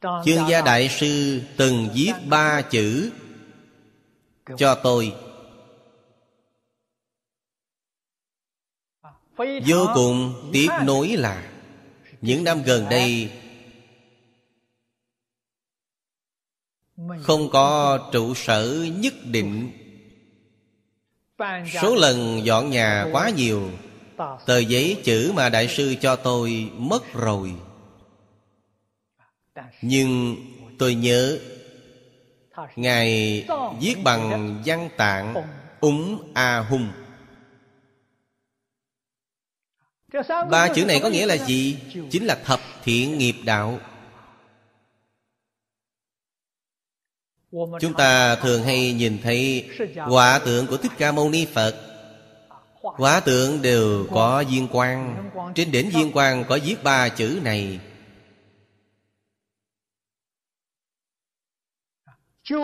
Chương gia đại sư từng viết ba chữ. Cho tôi. Vô cùng tiếc nối là Những năm gần đây Không có trụ sở nhất định. Số lần dọn nhà quá nhiều Tờ giấy chữ mà đại sư cho tôi mất rồi nhưng Tôi nhớ, Ngài viết bằng văn tạng Úng A Hung Ba chữ này có nghĩa là gì? Chính là thập thiện nghiệp đạo. Chúng ta thường hay nhìn thấy quả tượng của Thích Ca Mâu Ni Phật. Quả tượng đều có viên quang. Trên đỉnh viên quang có viết ba chữ này.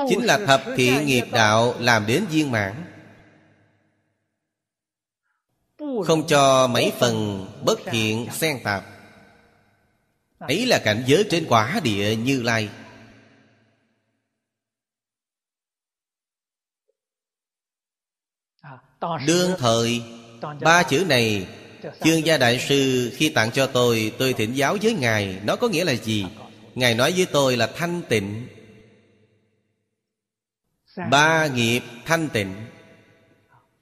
Chính là thập thiện nghiệp đạo làm đến viên mãn. Không cho mấy phần bất thiện xen tạp. Ấy là cảnh giới trên quả địa như lai. Đương thời, Ba chữ này, Chương gia đại sư khi tặng cho tôi Tôi thỉnh giáo với Ngài, Nó có nghĩa là gì? Ngài nói với tôi là thanh tịnh. Ba nghiệp thanh tịnh.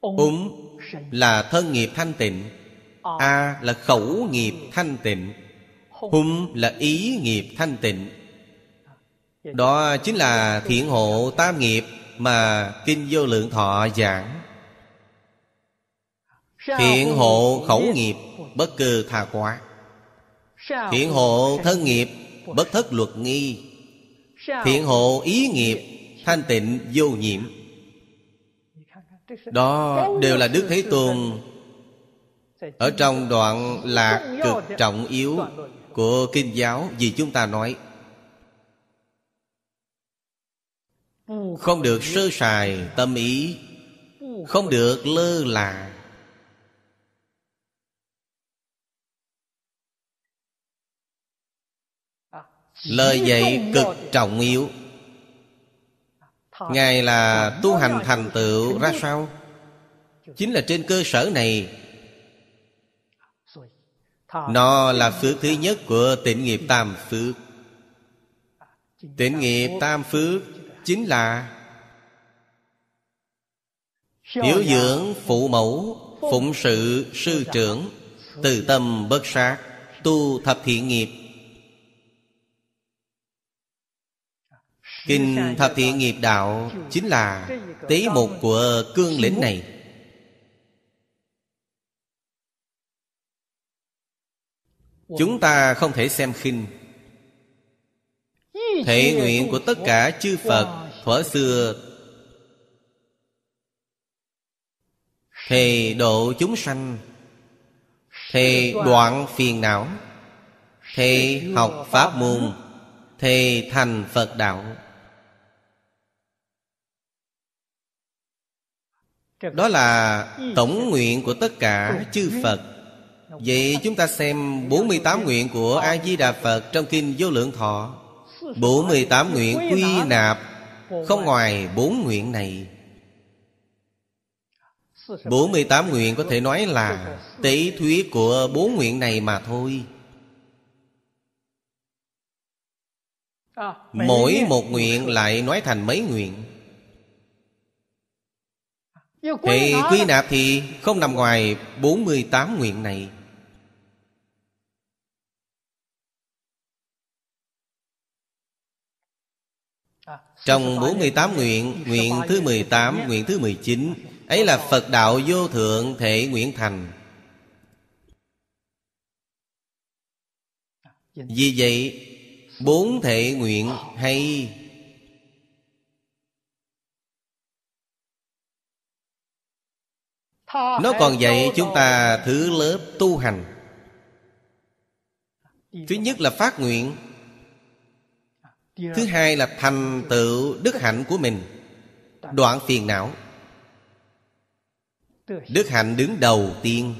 Úng là thân nghiệp thanh tịnh. A là khẩu nghiệp thanh tịnh. Hum là ý nghiệp thanh tịnh. Đó chính là thiện hộ tam nghiệp Mà Kinh Vô Lượng Thọ giảng. Thiện hộ khẩu nghiệp Bất cơ tha quá. Thiện hộ thân nghiệp Bất thất luật nghi. Thiện hộ ý nghiệp Thanh tịnh, vô nhiễm. Đó đều là Đức Thế Tôn Ở trong đoạn lạc cực trọng yếu Của Kinh giáo Vì chúng ta nói. Không được sơ sài tâm ý, Không được lơ là. Lời dạy cực trọng yếu Ngài là tu hành thành tựu ra sao? Chính là trên cơ sở này. Nó là phước thứ nhất của tịnh nghiệp tam phước. Tịnh nghiệp tam phước Chính là Hiểu dưỡng phụ mẫu Phụng sự sư trưởng Từ tâm bất sát Tu thập thiện nghiệp Kinh Thập Thiện Nghiệp Đạo Chính là tế mục của cương lĩnh này. Chúng ta không thể xem khinh. Thể nguyện của tất cả chư Phật Thuở xưa. Thề độ chúng sanh. Thề đoạn phiền não. Thề học pháp môn. Thề thành Phật đạo. Đó là tổng nguyện của tất cả chư Phật. Vậy chúng ta xem 48 nguyện của A-di-đà Phật Trong Kinh Vô Lượng Thọ. 48 nguyện quy nạp Không ngoài bốn nguyện này. 48 nguyện có thể nói là Tế thuyết của bốn nguyện này mà thôi. Mỗi một nguyện lại nói thành mấy nguyện thì quy nạp thì không nằm ngoài 48 nguyện này. Trong 48 nguyện Nguyện thứ 18, nguyện thứ 19 Ấy là Phật đạo vô thượng thể nguyện thành. Vì vậy Bốn thể nguyện hay Nó còn dạy chúng ta thứ lớp tu hành. Thứ nhất là phát nguyện. Thứ hai là thành tựu đức hạnh của mình. Đoạn phiền não. Đức hạnh đứng đầu tiên.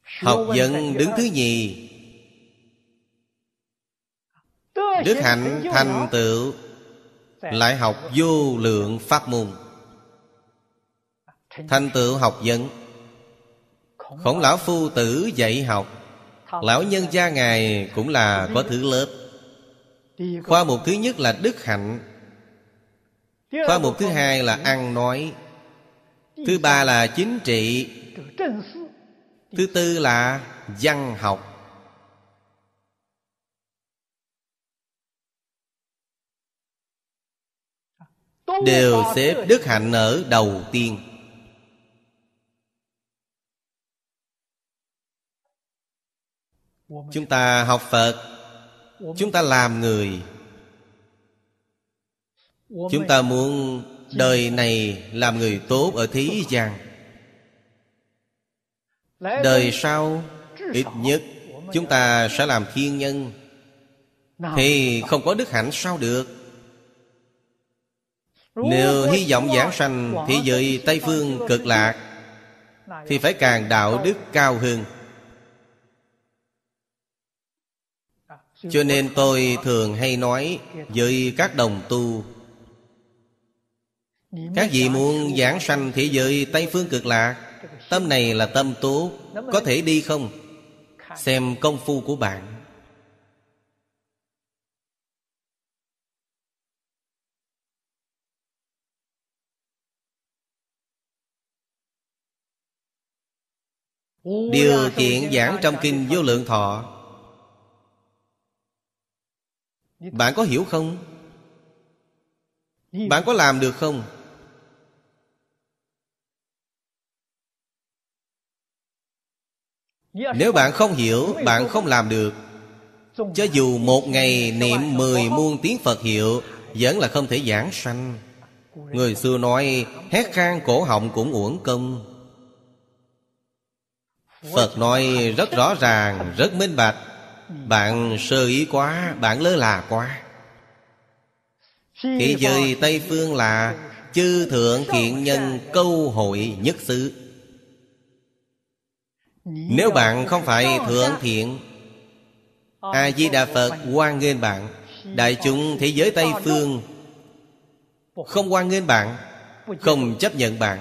Học vấn đứng thứ nhì. Đức hạnh thành tựu lại học vô lượng pháp môn. Thành tựu học vấn. Khổng lão phu tử dạy học. Lão nhân gia ngài cũng là có thứ lớp. Khoa mục thứ nhất là đức hạnh. Khoa mục thứ hai là ăn nói. Thứ ba là chính trị. Thứ tư là văn học đều xếp đức hạnh ở đầu tiên. Chúng ta học phật. Chúng ta làm người. Chúng ta muốn đời này làm người tốt ở thế gian. Đời sau ít nhất chúng ta sẽ làm thiên nhân. Thì không có đức hạnh sao được nếu hy vọng giảng sanh thế giới Tây Phương cực lạc Thì phải càng đạo đức cao hơn. Cho nên tôi thường hay nói với các đồng tu Các vị muốn giảng sanh thế giới Tây Phương cực lạc Tâm này là tâm tốt Có thể đi không? Xem công phu của bạn Điều kiện giảng trong kinh vô lượng thọ. Bạn có hiểu không? Bạn có làm được không? Nếu bạn không hiểu Bạn không làm được. Cho dù một ngày niệm mười muôn tiếng Phật hiệu Vẫn là không thể giảng sanh. Người xưa nói Hét khang cổ họng cũng uổng công Phật nói rất rõ ràng, Rất minh bạch. Bạn sơ ý quá, Bạn lơ là quá. Thế giới Tây Phương là Chư thượng thiện nhân câu hội nhất xứ. Nếu bạn không phải thượng thiện, A-di-đà Phật quan nghênh bạn. Đại chúng thế giới Tây Phương Không quan nghênh bạn, Không chấp nhận bạn.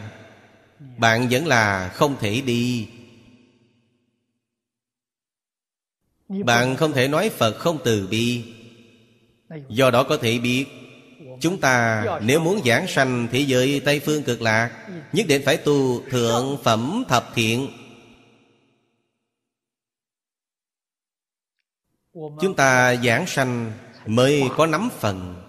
Bạn vẫn là không thể đi. Bạn không thể nói Phật không từ bi. Do đó có thể biết Chúng ta nếu muốn giảng sanh thế giới Tây Phương cực lạc Nhất định phải tu thượng phẩm thập thiện. Chúng ta giảng sanh mới có nắm phần.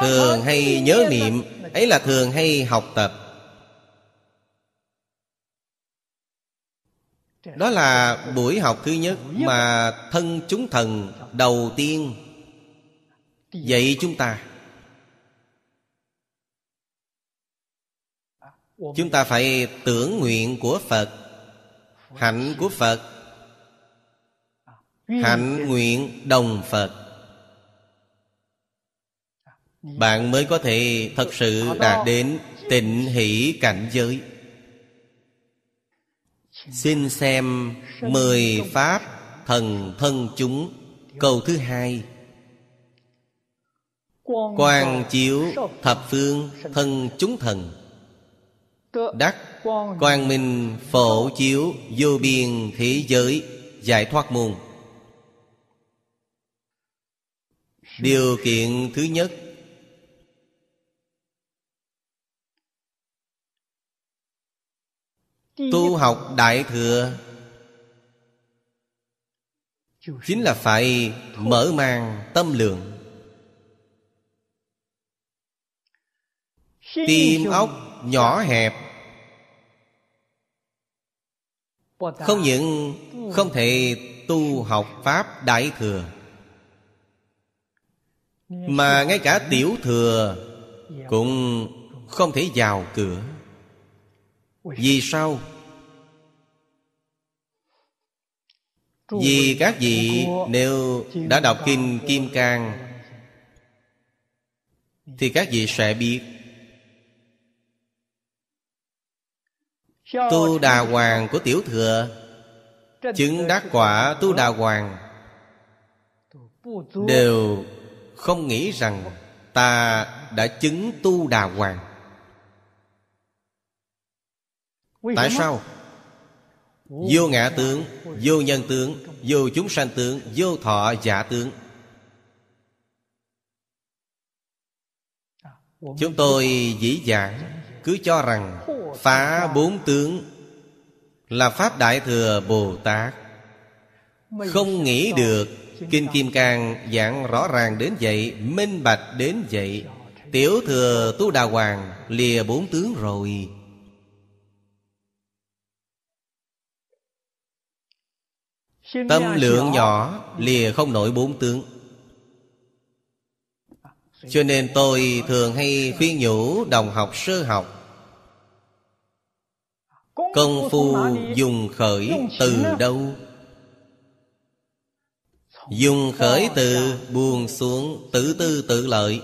Thường hay nhớ niệm Ấy là thường hay học tập Đó là buổi học thứ nhất Mà thân chúng thần đầu tiên. Dạy chúng ta Chúng ta phải tưởng nguyện của Phật, Hạnh của Phật, Hạnh nguyện đồng Phật. Bạn mới có thể thật sự đạt đến tịnh hỷ cảnh giới. Xin xem Mười Pháp Thần Thân Chúng. Câu thứ hai. Quang chiếu thập phương thân chúng thần. Đắc quang minh phổ chiếu vô biên thế giới. Giải thoát môn. Điều kiện thứ nhất Tu học Đại Thừa. Chính là phải mở mang tâm lượng. Tim óc nhỏ hẹp. Không những không thể tu học Pháp Đại Thừa Mà ngay cả Tiểu Thừa Cũng không thể vào cửa vì sao? Vì các vị nếu đã đọc Kinh Kim Cang Thì các vị sẽ biết. Tu Đà Hoàng của Tiểu Thừa Chứng đắc quả Tu Đà Hoàng Đều không nghĩ rằng Ta đã chứng Tu Đà Hoàng Tại sao? Vô ngã tướng Vô nhân tướng Vô chúng sanh tướng Vô thọ giả tướng. Chúng tôi dĩ dãn Cứ cho rằng Phá bốn tướng Là Pháp Đại Thừa Bồ Tát. Không nghĩ được Kinh Kim Cang giảng rõ ràng đến vậy Minh bạch đến vậy. Tiểu thừa Tu Đà Hoàng Lìa bốn tướng rồi Tâm lượng nhỏ Lìa không nổi bốn tướng. Cho nên tôi thường hay khuyên nhủ Đồng học sơ học. Công phu dùng khởi từ đâu? Dùng khởi từ buông xuống Tự tư tự lợi.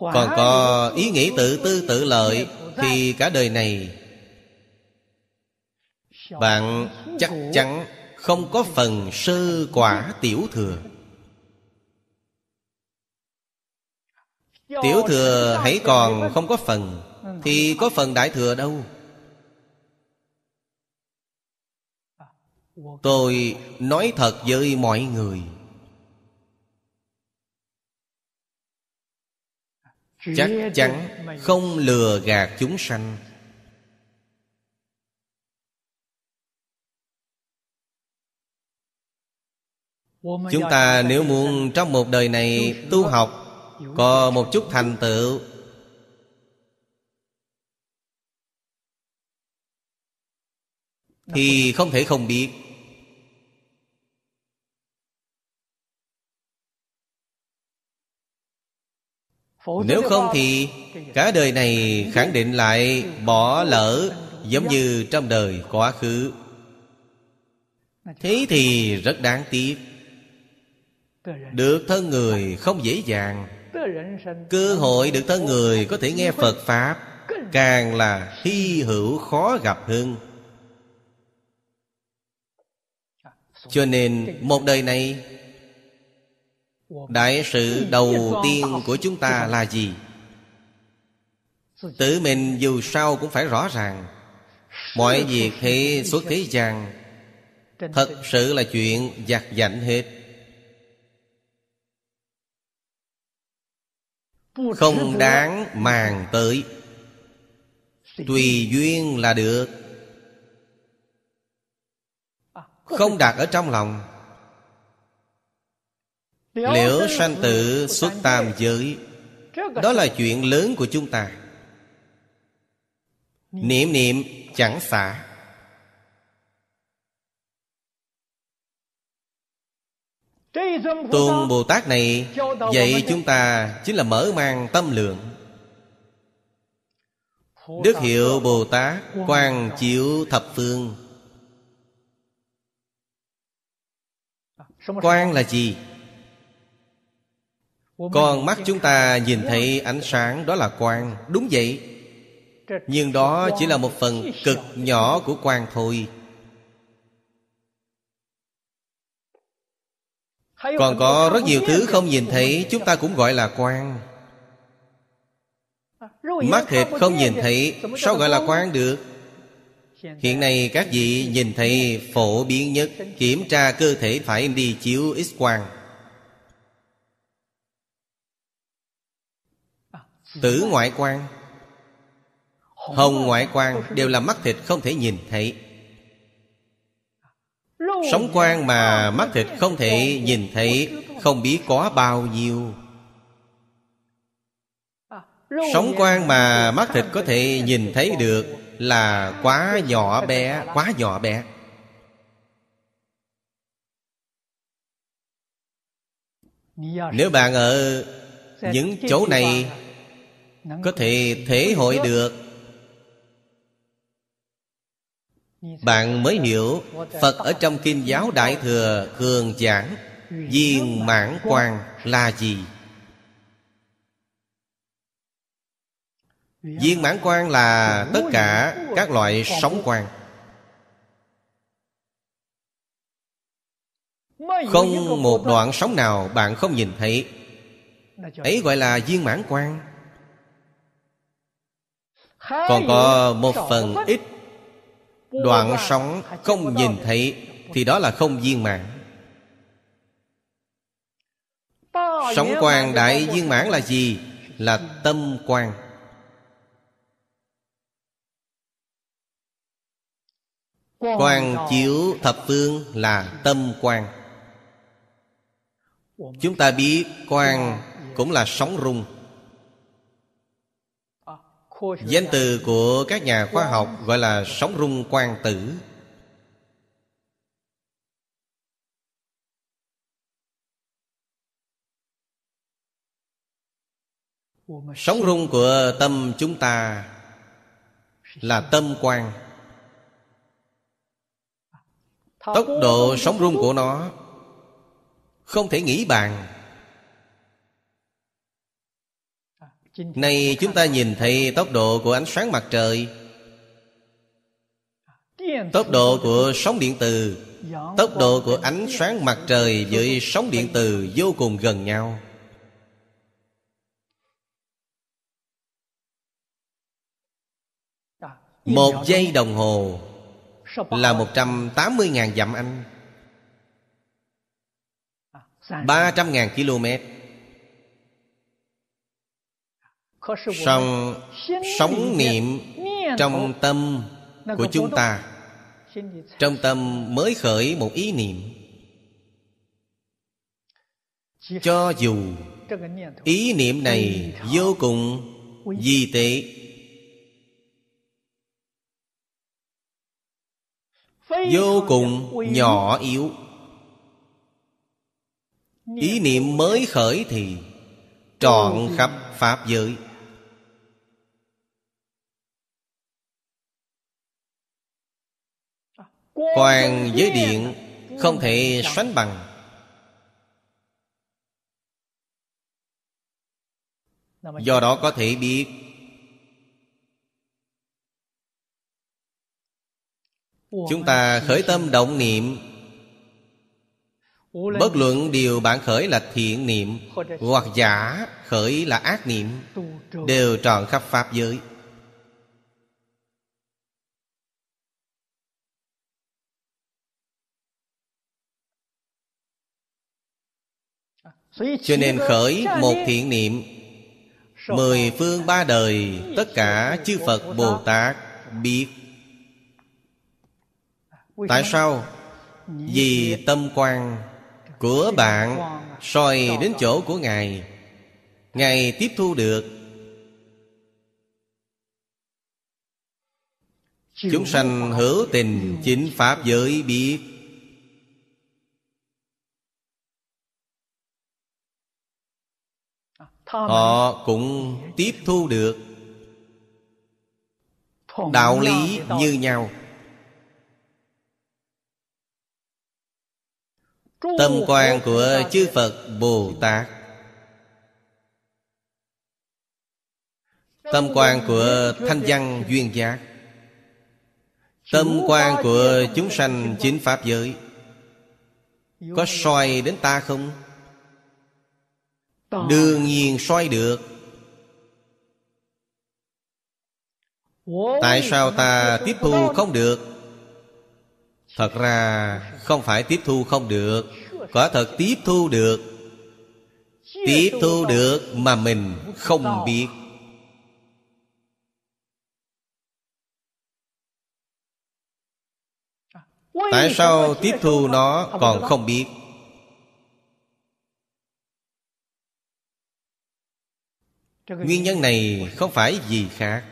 Còn có ý nghĩ tự tư tự lợi thì cả đời này, Bạn chắc chắn không có phần sơ quả tiểu thừa. Tiểu thừa hãy còn không có phần, Thì có phần đại thừa đâu. Tôi nói thật với mọi người Chắc chắn không lừa gạt chúng sanh. Chúng ta nếu muốn trong một đời này tu học Có một chút thành tựu. Thì không thể không biết Nếu không thì Cả đời này khẳng định lại Bỏ lỡ Giống như trong đời quá khứ. Thế thì rất đáng tiếc. Được thân người không dễ dàng. Cơ hội được thân người Có thể nghe Phật Pháp Càng là hy hữu khó gặp hơn. Cho nên một đời này Đại sự đầu tiên của chúng ta là gì? Tự mình dù sao cũng phải rõ ràng, Mọi việc thế xuất thế gian, Thật sự là chuyện giặt giạnh hết Không đáng màng tới, Tùy duyên là được Không đặt ở trong lòng Liễu sanh tử xuất tam giới Đó là chuyện lớn của chúng ta. Niệm. Niệm chẳng xả. Tôn Bồ Tát này Dạy chúng ta chính là mở mang tâm lượng. Đức hiệu Bồ Tát Quang chiếu thập phương. Quang là gì? Con mắt chúng ta nhìn thấy ánh sáng đó là quang. Đúng vậy. Nhưng đó chỉ là một phần cực nhỏ của quang thôi. Còn có rất nhiều thứ không nhìn thấy Chúng ta cũng gọi là quang. Mắt thịt không nhìn thấy Sao gọi là quang được? Hiện nay các vị nhìn thấy phổ biến nhất Kiểm tra cơ thể phải đi chiếu x-quang Tử ngoại quan. Hồng ngoại quan Đều là mắt thịt không thể nhìn thấy. Sống quan mà mắt thịt không thể nhìn thấy, Không biết có bao nhiêu. Sống quan mà mắt thịt có thể nhìn thấy được Là quá nhỏ bé, Quá nhỏ bé. Nếu bạn ở những chỗ này có thể thể hội được. Bạn mới hiểu phật ở trong kinh giáo đại thừa thường giảng viên mãn quan là gì? Viên mãn quan là tất cả các loại sóng quan không một đoạn sóng nào bạn không nhìn thấy. Ấy gọi là viên mãn quan còn có một phần ít đoạn sống không nhìn thấy thì đó là không viên mãn. Sống quan đại viên mãn là gì? Là tâm quan Quang chiếu thập phương là tâm quang. Chúng ta biết quang cũng là sóng rung Danh từ của các nhà khoa học gọi là sóng rung quang tử. Sóng rung của tâm chúng ta Là tâm quan Tốc độ sóng rung của nó Không thể nghĩ bàn. Nay chúng ta nhìn thấy tốc độ của ánh sáng mặt trời. Tốc độ của sóng điện từ. Tốc độ của ánh sáng mặt trời với sóng điện từ vô cùng gần nhau. Một giây đồng hồ Là 180.000 dặm anh. 300.000 km Song sống niệm trong tâm của chúng ta. Trong tâm mới khởi một ý niệm. Cho dù ý niệm này vô cùng di tế. Vô cùng nhỏ yếu. Ý niệm mới khởi thì Trọn khắp Pháp giới Quang giới điện Không thể sánh bằng. Do đó có thể biết. Chúng ta khởi tâm động niệm. Bất luận điều bạn khởi là thiện niệm Hoặc giả khởi là ác niệm, Đều tròn khắp Pháp giới. Cho nên khởi một thiện niệm Mười phương ba đời Tất cả chư Phật Bồ Tát. Biết. Tại sao? Vì tâm quan của bạn soi đến chỗ của Ngài. Ngài tiếp thu được. Chúng sanh hữu tình chính Pháp giới biết Họ cũng tiếp thu được Đạo lý như nhau. Tâm quan của chư Phật Bồ Tát. Tâm quan của Thanh Văn Duyên Giác. Tâm quan của chúng sanh chính Pháp giới. Có soi đến ta không? Đương nhiên soi được. Tại sao ta tiếp thu không được? Thật ra không phải tiếp thu không được Quả thật tiếp thu được. Tiếp thu được mà mình không biết. Tại sao tiếp thu nó còn không biết Nguyên nhân này không phải gì khác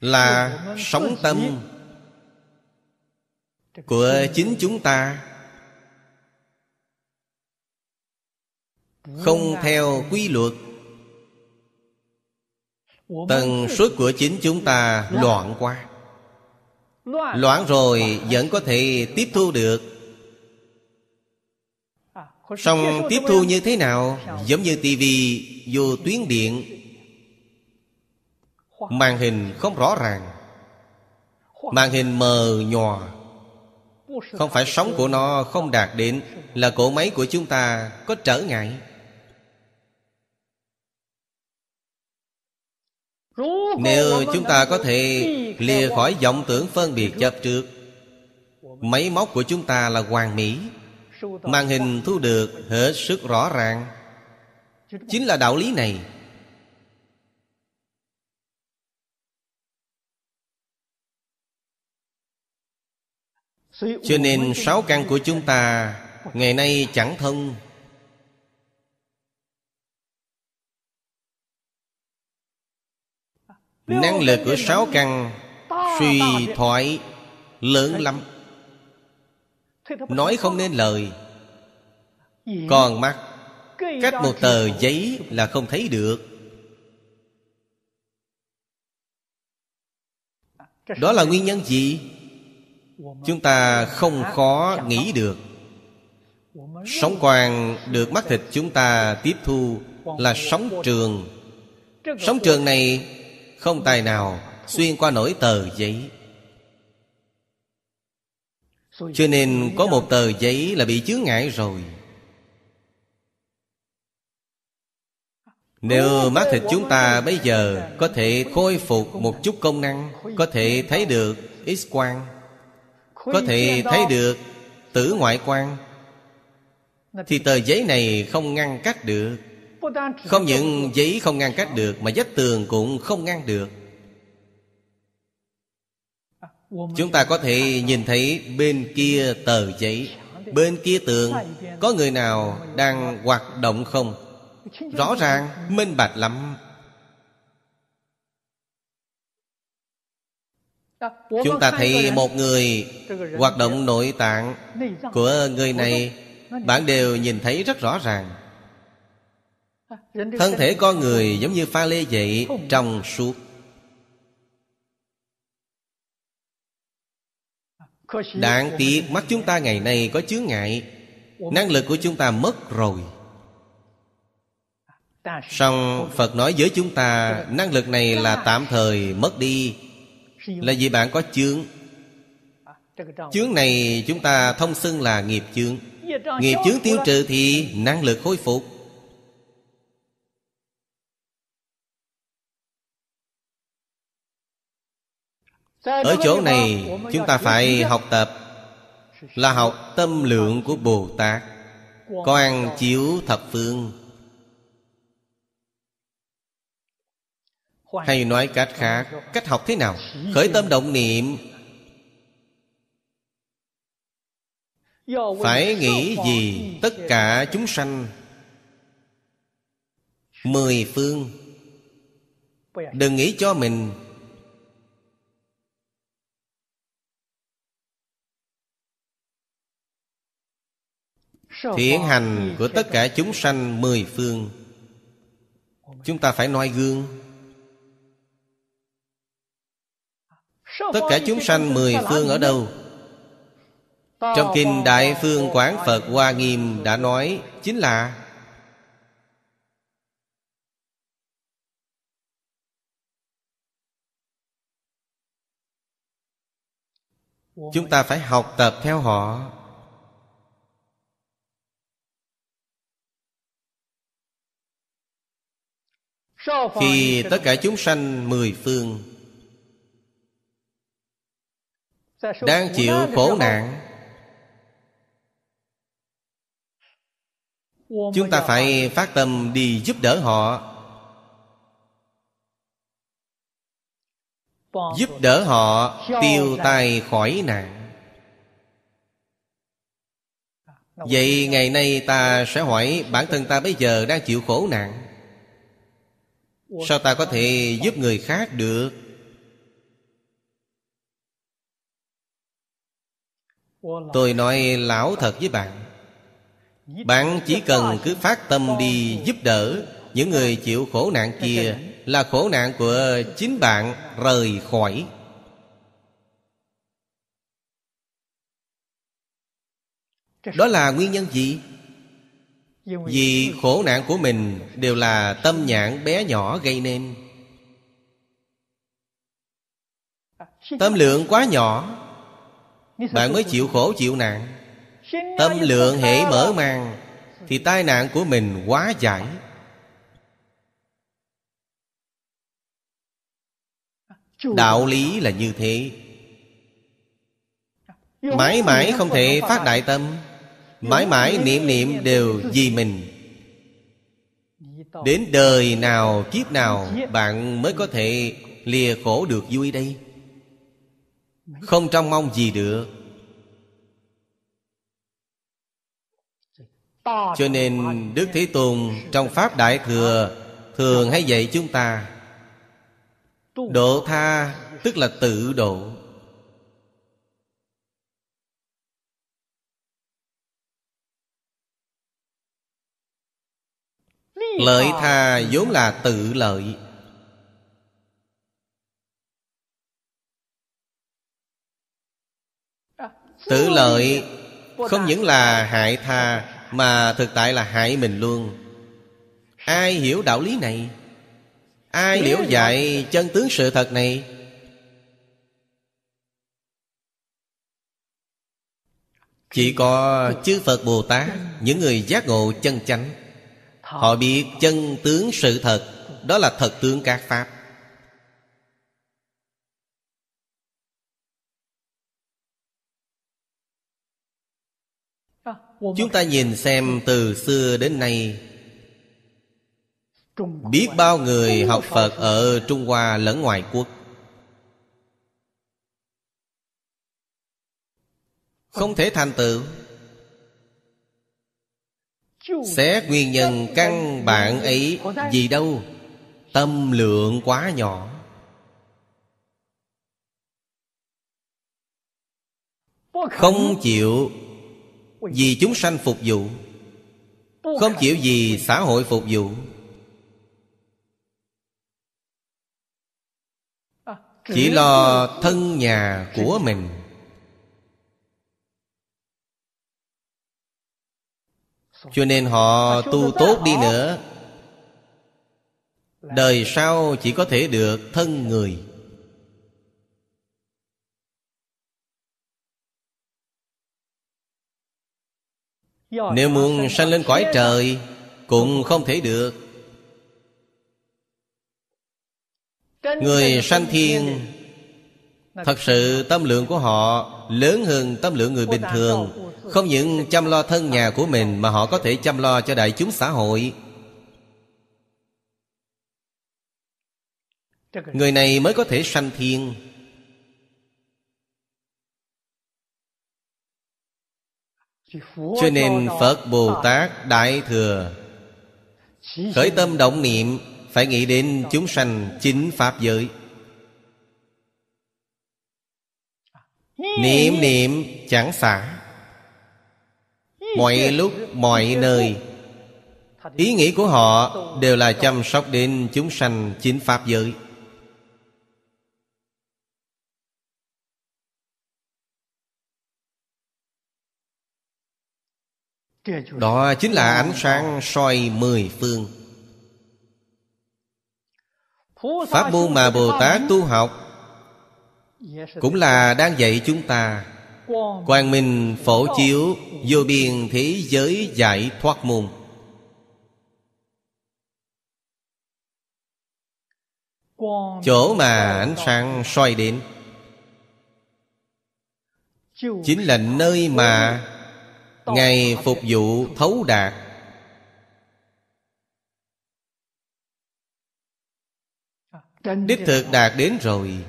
Là sống tâm Của chính chúng ta. Không theo quy luật. Tần suất của chính chúng ta loạn. qua Loạn. Rồi vẫn có thể tiếp thu được Xong tiếp thu như thế nào? Giống như tivi vô tuyến điện. Màn hình không rõ ràng. Màn hình mờ nhòa. Không phải sóng của nó không đạt đến Là cỗ máy của chúng ta có trở ngại. Nếu chúng ta có thể lìa khỏi vọng tưởng phân biệt chấp trước Máy móc của chúng ta là hoàn mỹ màn hình thu được hết sức rõ ràng. Chính là đạo lý này. Cho nên sáu căn của chúng ta ngày nay chẳng thông năng lực của sáu căn suy thoái lớn lắm. Nói không nên lời. Còn mắt Cách một tờ giấy là không thấy được. Đó là nguyên nhân gì? Chúng ta không khó nghĩ được. Sống quang được mắt thịt chúng ta tiếp thu Là sống trường. Sống trường này không tài nào xuyên qua nổi tờ giấy Cho nên có một tờ giấy là bị chướng ngại rồi. Nếu mắt thịt chúng ta bây giờ Có thể khôi phục một chút công năng Có thể thấy được X-quang Có thể thấy được tử ngoại quang. Thì tờ giấy này không ngăn cách được. Không những giấy không ngăn cách được Mà vách tường cũng không ngăn được Chúng ta có thể nhìn thấy bên kia tờ giấy. Bên kia tường, Có người nào đang hoạt động không? Rõ ràng, minh bạch lắm. Chúng ta thấy một người Hoạt động nội tạng Của người này. Bạn đều nhìn thấy rất rõ ràng. Thân thể con người giống như pha lê vậy Trong suốt. Đáng tiếc mắt chúng ta ngày nay có chướng ngại. Năng lực của chúng ta mất rồi. Song Phật nói với chúng ta Năng lực này là tạm thời mất đi. Là vì bạn có chướng? Chướng này chúng ta thông xưng là nghiệp chướng. Nghiệp chướng tiêu trừ thì năng lực khôi phục Ở chỗ này chúng ta phải học tập Là học tâm lượng của Bồ Tát Quan chiếu thập phương. Hay nói cách khác Cách học thế nào? Khởi tâm động niệm. Phải nghĩ gì? Tất cả chúng sanh Mười phương. Đừng nghĩ cho mình Thiện hành của tất cả chúng sanh mười phương. Chúng ta phải noi gương. Tất cả chúng sanh mười phương ở đâu? Trong Kinh Đại Phương Quán Phật Hoa Nghiêm đã nói, Chính là Chúng ta phải học tập theo họ. Khi tất cả chúng sanh mười phương Đang chịu khổ nạn, Chúng ta phải phát tâm đi giúp đỡ họ, Giúp đỡ họ tiêu tai khỏi nạn. Vậy ngày nay ta sẽ hỏi bản thân ta bây giờ đang chịu khổ nạn. Sao ta có thể giúp người khác được? Tôi nói lão thật với bạn. Bạn chỉ cần cứ phát tâm đi giúp đỡ Những người chịu khổ nạn kia Là khổ nạn của chính bạn rời khỏi. Đó là nguyên nhân gì? Vì khổ nạn của mình đều là tâm nhãn bé nhỏ gây nên. Tâm lượng quá nhỏ Bạn mới chịu khổ chịu nạn. Tâm lượng hệ mở mang Thì tai nạn của mình quá giải. Đạo lý là như thế. Mãi mãi không thể phát đại tâm mãi mãi niệm niệm đều vì mình. Đến đời nào, kiếp nào, bạn mới có thể lìa khổ được vui đây? Không trông mong gì được. Cho nên đức thế tôn trong pháp đại thừa thường hay dạy chúng ta, độ tha tức là tự độ. Lợi tha vốn là tự lợi. Tự lợi không những là hại tha, Mà thực tại là hại mình luôn. Ai hiểu đạo lý này? Ai liễu dạy chân tướng sự thật này? Chỉ có chư Phật Bồ Tát, Những người giác ngộ chân chánh. Họ biết chân tướng sự thật, Đó là thật tướng các Pháp. Chúng ta nhìn xem từ xưa đến nay. Biết bao người học Phật ở Trung Hoa lẫn ngoài quốc. Không thể thành tựu. Xét nguyên nhân căn bản ấy Gì đâu? Tâm lượng quá nhỏ. Không chịu Vì chúng sanh phục vụ. Không chịu vì xã hội phục vụ. Chỉ lo thân nhà của mình. Cho nên họ tu tốt đi nữa. Đời sau chỉ có thể được thân người. Nếu muốn sanh lên cõi trời, Cũng không thể được. Người sanh thiên, Thật sự tâm lượng của họ Lớn hơn tâm lượng người bình thường, Không những chăm lo thân nhà của mình Mà họ có thể chăm lo cho đại chúng xã hội. Người này mới có thể sanh thiên. Cho nên Phật Bồ Tát Đại Thừa Khởi tâm động niệm, Phải nghĩ đến chúng sanh chính Pháp giới. Niệm niệm chẳng xả. Mọi lúc, mọi nơi. Ý nghĩ của họ đều là chăm sóc đến chúng sanh chính Pháp giới. Đó chính là ánh sáng soi mười phương. Pháp môn mà Bồ Tát tu học Cũng là đang dạy chúng ta Quang minh phổ chiếu Vô biên thế giới giải thoát môn. Chỗ mà ánh sáng soi đến Chính là nơi mà Ngài phục vụ thấu đạt. Đích thực đạt đến rồi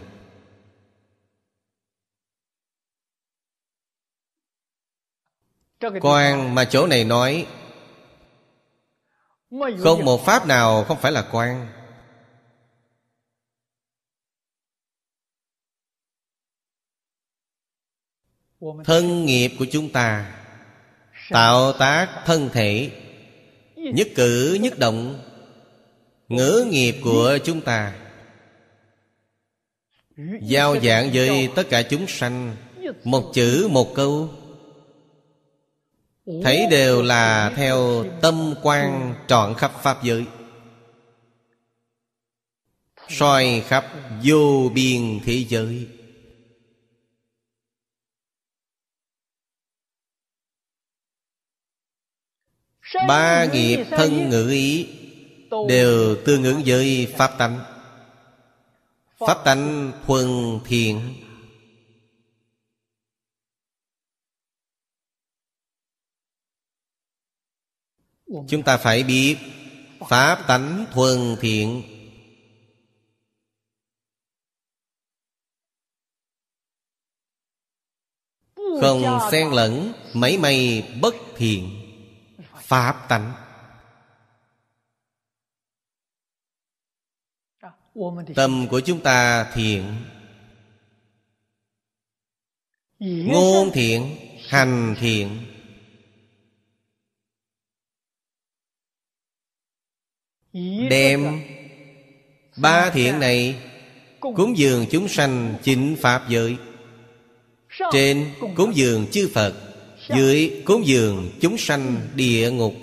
Quan mà chỗ này nói Không một pháp nào không phải là quan. Thân nghiệp của chúng ta Tạo tác thân thể Nhất cử nhất động Ngữ nghiệp của chúng ta. Giao dạng với tất cả chúng sanh Một chữ một câu Thấy đều là theo tâm quan trọn khắp Pháp giới. Soi khắp vô biên thế giới. Ba nghiệp thân ngữ ý Đều tương ứng với Pháp tánh. Pháp tánh thuần thiện Chúng ta phải biết, Pháp tánh thuần thiện. Không xen lẫn mấy may bất thiện. Pháp tánh. Tâm của chúng ta thiện. Ngôn thiện, Hành thiện. Đem Ba thiện này Cúng dường chúng sanh chính Pháp giới. Trên cúng dường chư Phật Dưới cúng dường chúng sanh địa ngục.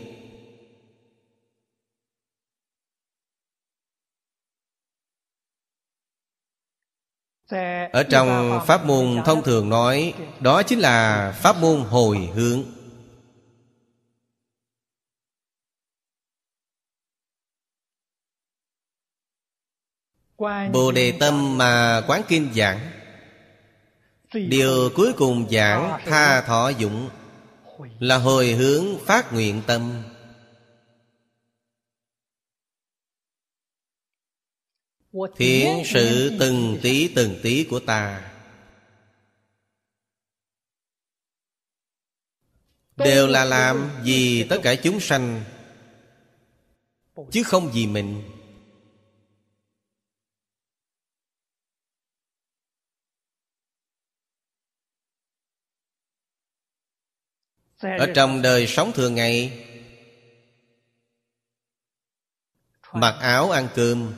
Ở trong pháp môn thông thường nói Đó chính là pháp môn hồi hướng Bồ Đề Tâm mà Quán Kinh giảng. Điều cuối cùng giảng tha thọ dụng Là hồi hướng phát nguyện tâm. Thiện sự từng tí từng tí của ta. Đều là làm vì tất cả chúng sanh Chứ không vì mình Ở trong đời sống thường ngày Mặc áo ăn cơm.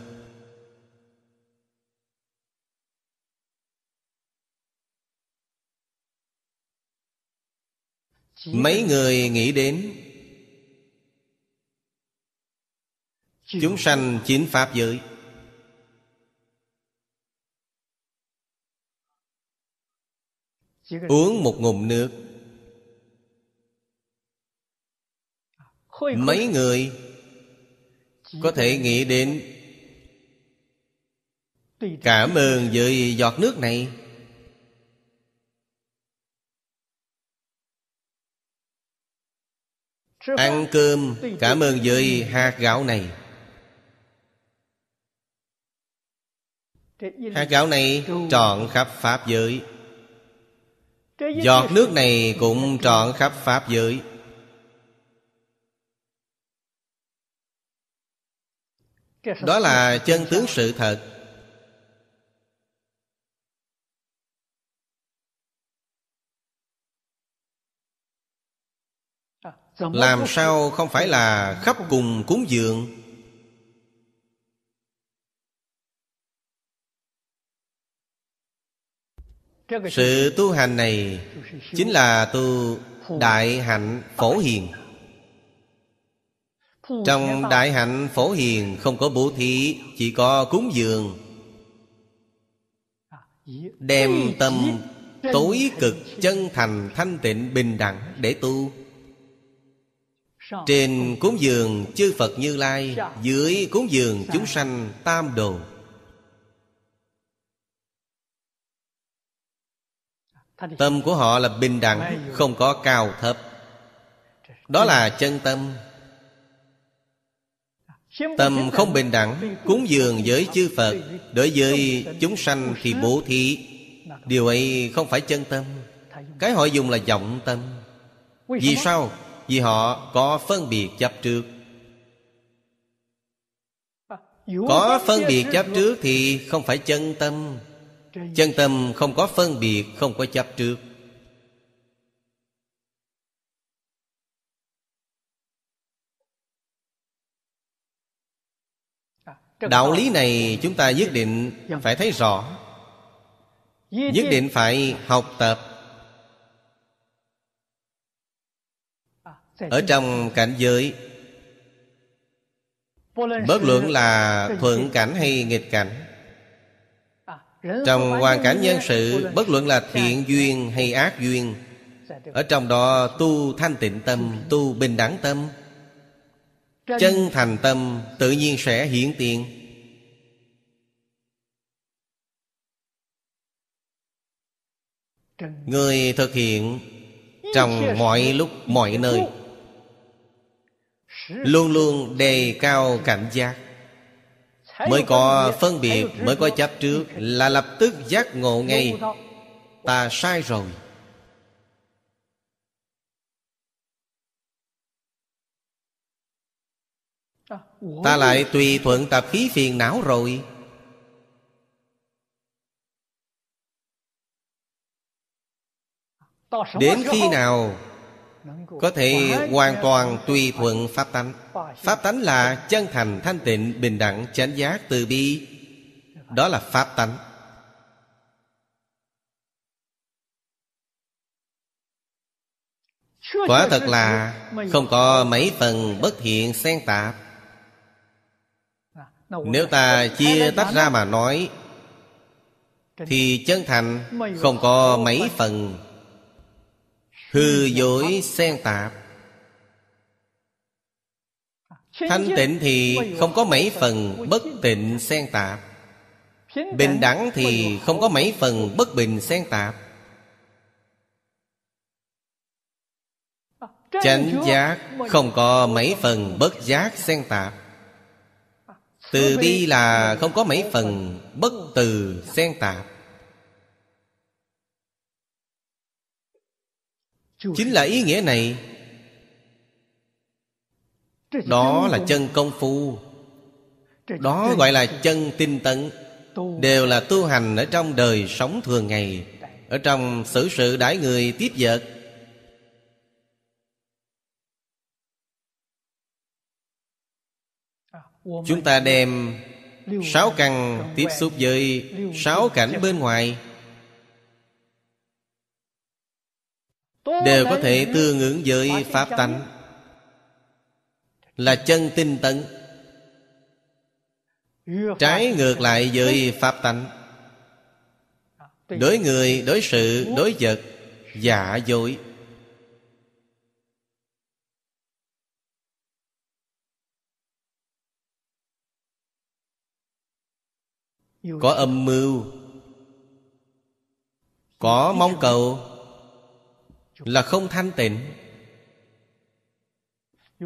Mấy người nghĩ đến Chúng sanh chín Pháp giới. Uống một ngụm nước Mấy người Có thể nghĩ đến Cảm ơn với giọt nước này. Ăn cơm cảm ơn với hạt gạo này. Hạt gạo này trọn khắp Pháp giới. Giọt nước này cũng trọn khắp Pháp giới Đó là chân tướng sự thật. Làm sao không phải là khắp cùng cúng dường? Sự tu hành này Chính là tu Đại hạnh phổ hiền. Trong đại hạnh phổ hiền Không có bố thí Chỉ có cúng dường. Đem tâm tối cực chân thành thanh tịnh bình đẳng để tu. Trên cúng dường chư Phật Như Lai Dưới cúng dường chúng sanh tam đồ. Tâm của họ là bình đẳng Không có cao thấp. Đó là chân tâm Tâm không bình đẳng, Cúng dường với chư Phật. Đối với chúng sanh thì bố thí. Điều ấy không phải chân tâm. Cái họ dùng là vọng tâm. Vì sao? Vì họ có phân biệt chấp trước. Có phân biệt chấp trước thì không phải chân tâm. Chân tâm không có phân biệt, Không có chấp trước. Đạo lý này chúng ta nhất định phải thấy rõ. Nhất định phải học tập. Ở trong cảnh giới bất luận là thuận cảnh hay nghịch cảnh. Trong hoàn cảnh nhân sự bất luận là thiện duyên hay ác duyên ở trong đó tu thanh tịnh tâm tu bình đẳng tâm chân thành tâm tự nhiên sẽ hiển tiền. Người thực hiện trong mọi lúc mọi nơi. Luôn luôn đề cao cảnh giác. Mới có phân biệt Mới có chấp trước Là lập tức giác ngộ ngay. Ta sai rồi Ta lại tùy thuận tập khí phiền não rồi. Đến khi nào Có thể hoàn toàn tùy thuận Pháp tánh. Pháp tánh là chân thành, thanh tịnh, bình đẳng, chánh giác, từ bi. Đó là Pháp tánh. Quả thật là không có mấy phần bất thiện xen tạp Nếu ta chia tách ra mà nói Thì chân thành không có mấy phần. Hư dối xen tạp. Thanh tịnh thì không có mấy phần bất tịnh xen tạp. Bình đẳng thì không có mấy phần bất bình xen tạp. Chánh giác không có mấy phần bất giác xen tạp Từ bi là không có mấy phần bất từ xen tạp. Chính là ý nghĩa này. Đó là chân công phu. Đó gọi là chân tinh tấn. Đều là tu hành ở trong đời sống thường ngày. Ở trong xử sự đãi người tiếp vật Chúng ta đem Sáu căn tiếp xúc với Sáu cảnh bên ngoài. Đều có thể tương ứng với Pháp tánh. Là chân tinh tấn. Trái ngược lại với Pháp tánh. Đối người, đối sự, đối vật Giả dối. Có âm mưu. Có mong cầu. Là không thanh tịnh.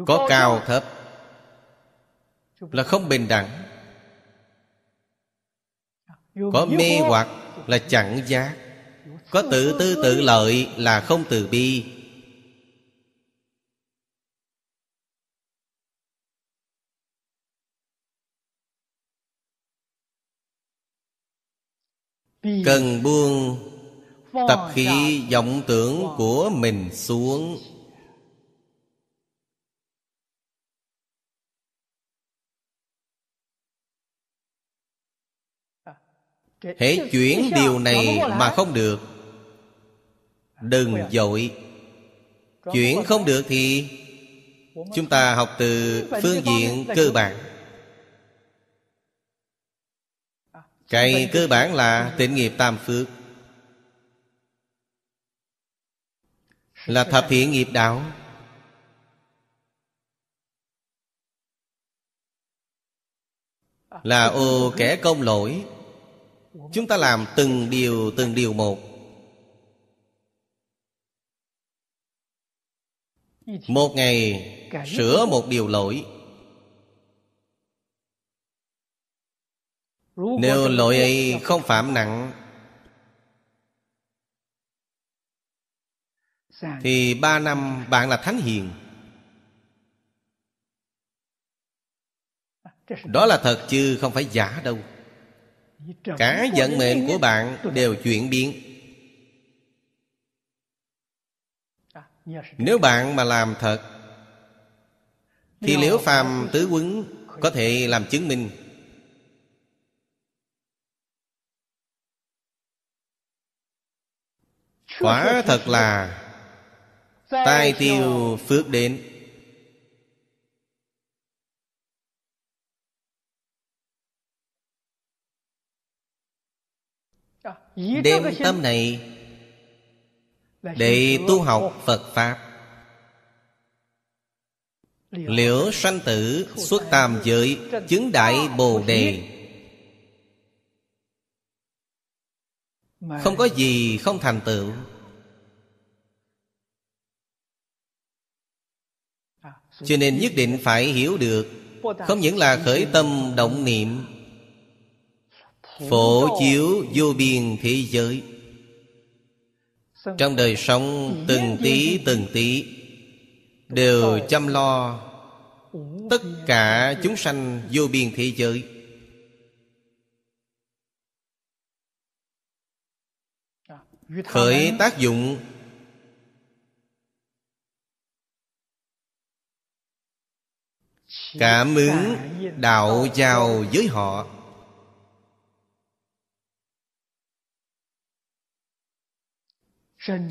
Có cao thấp. Là không bình đẳng. Có mê hoặc là chẳng giác. Có tự tư tự lợi là không từ bi Cần buông Tập khí vọng tưởng của mình xuống. Hễ chuyển điều này mà không được Đừng dội. Chuyển không được thì Chúng ta học từ phương diện cơ bản Cái cơ bản là tịnh nghiệp tam phước. Là thập thiện nghiệp đạo. Là ô kẻ công lỗi. Chúng ta làm từng điều từng điều một. Một ngày sửa một điều lỗi. Nếu lỗi ấy không phạm nặng Thì ba năm bạn là thánh hiền. Đó là thật chứ không phải giả đâu. Cả vận mệnh của bạn đều chuyển biến. Nếu bạn mà làm thật Thì liễu phàm tứ quấn Có thể làm chứng minh Quả thật là Tai tiêu phước đến. Đem tâm này Để tu học Phật Pháp. Liễu sanh tử xuất tam giới Chứng đại Bồ Đề. Không có gì không thành tựu Cho nên nhất định phải hiểu được, Không những là khởi tâm động niệm, Phổ chiếu vô biên thế giới. Trong đời sống từng tí từng tí, Đều chăm lo tất cả chúng sanh vô biên thế giới. Khởi tác dụng cảm ứng đạo giao với họ.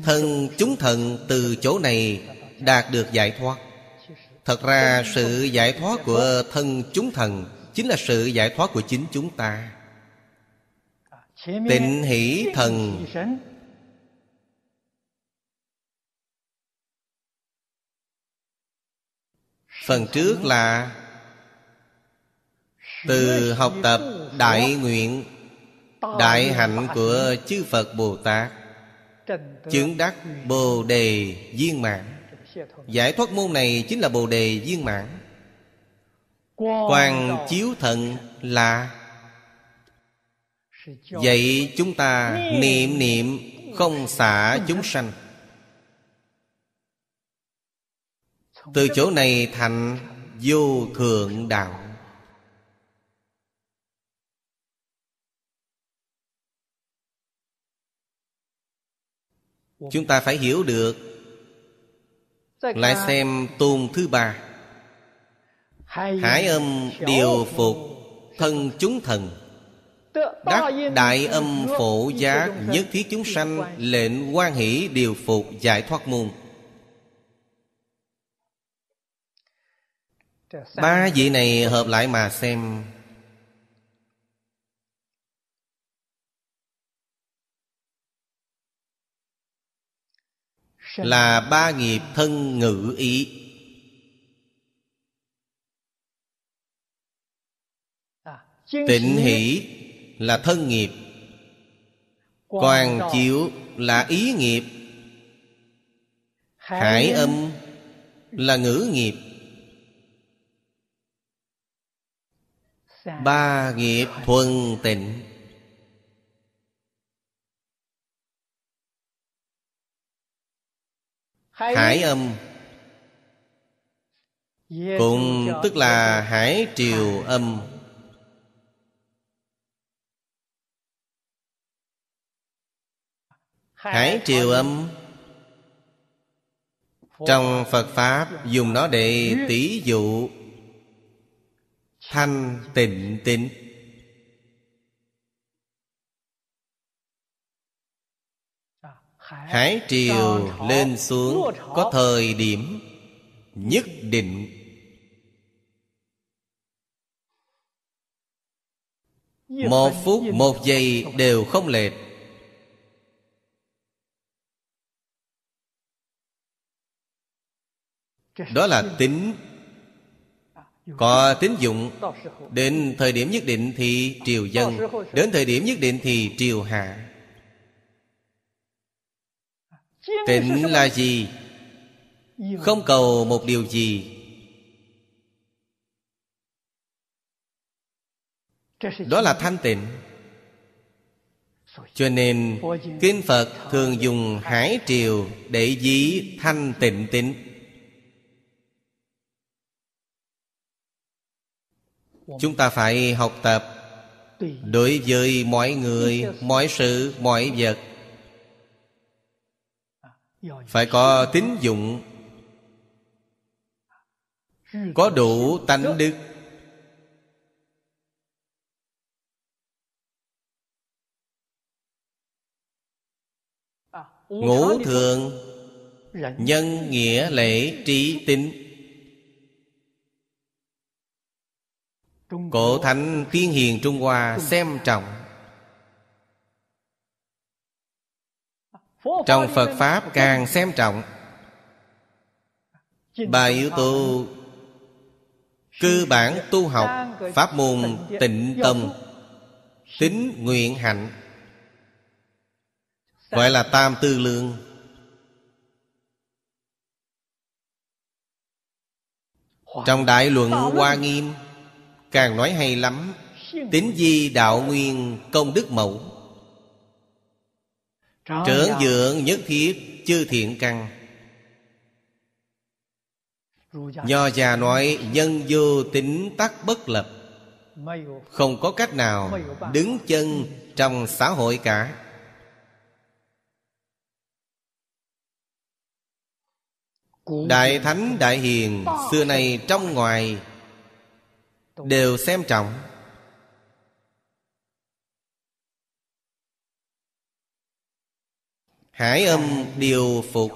Thân chúng thần từ chỗ này đạt được giải thoát. Thật ra sự giải thoát của thân chúng thần chính là sự giải thoát của chính chúng ta. Tịnh hỷ thần phần trước là từ học tập đại nguyện, đại hạnh của chư phật bồ tát, chứng đắc bồ đề viên mãn. Giải thoát môn này chính là bồ đề viên mãn. Quan chiếu thận là vậy chúng ta niệm niệm không xả chúng sanh. Từ chỗ này thành vô thượng đạo. Chúng ta phải hiểu được. Lại xem tôn thứ ba. hải âm điều phục thân chúng thần. Đắc đại âm phổ giác nhất thiết chúng sanh lệnh quan hỷ điều phục giải thoát môn ba vị này hợp lại mà xem. Là ba nghiệp thân ngữ ý. Tịnh hỷ là thân nghiệp. Quang chiếu là ý nghiệp. Hải âm là ngữ nghiệp. Ba nghiệp thuần tịnh. Hải âm. Cũng tức là hải triều âm. Hải triều âm. Trong phật pháp dùng nó để tỷ dụ thanh tịnh tịnh Hải triều lên xuống Có thời điểm Nhất định. Một phút một giây đều không lệch. Đó là tính có tín dụng. Đến thời điểm nhất định thì triều dân. Đến thời điểm nhất định thì triều hạ. Tịnh là gì? Không cầu một điều gì. Đó là thanh tịnh. Cho nên Kinh Phật thường dùng hải triều Để dí thanh tịnh tịnh Chúng ta phải học tập Đối với mọi người Mọi sự, mọi vật. Phải có tín dụng. Có đủ tánh đức. Ngũ thường nhân nghĩa lễ trí tính. Cổ thánh tiên hiền trung hoa xem trọng. Trong phật pháp càng xem trọng. Ba yếu tố cơ bản tu học pháp môn tịnh tâm. Tính nguyện hạnh. Gọi là tam tư lương. Trong đại luận hoa nghiêm càng nói hay lắm tính di đạo nguyên công đức mẫu. Trưởng dưỡng nhất thiết chư thiện căn. Nho già nói, nhân vô tính tắc bất lập. Không có cách nào đứng chân trong xã hội cả. Đại Thánh Đại Hiền Xưa nay trong ngoài Đều xem trọng. Hải âm điều phục.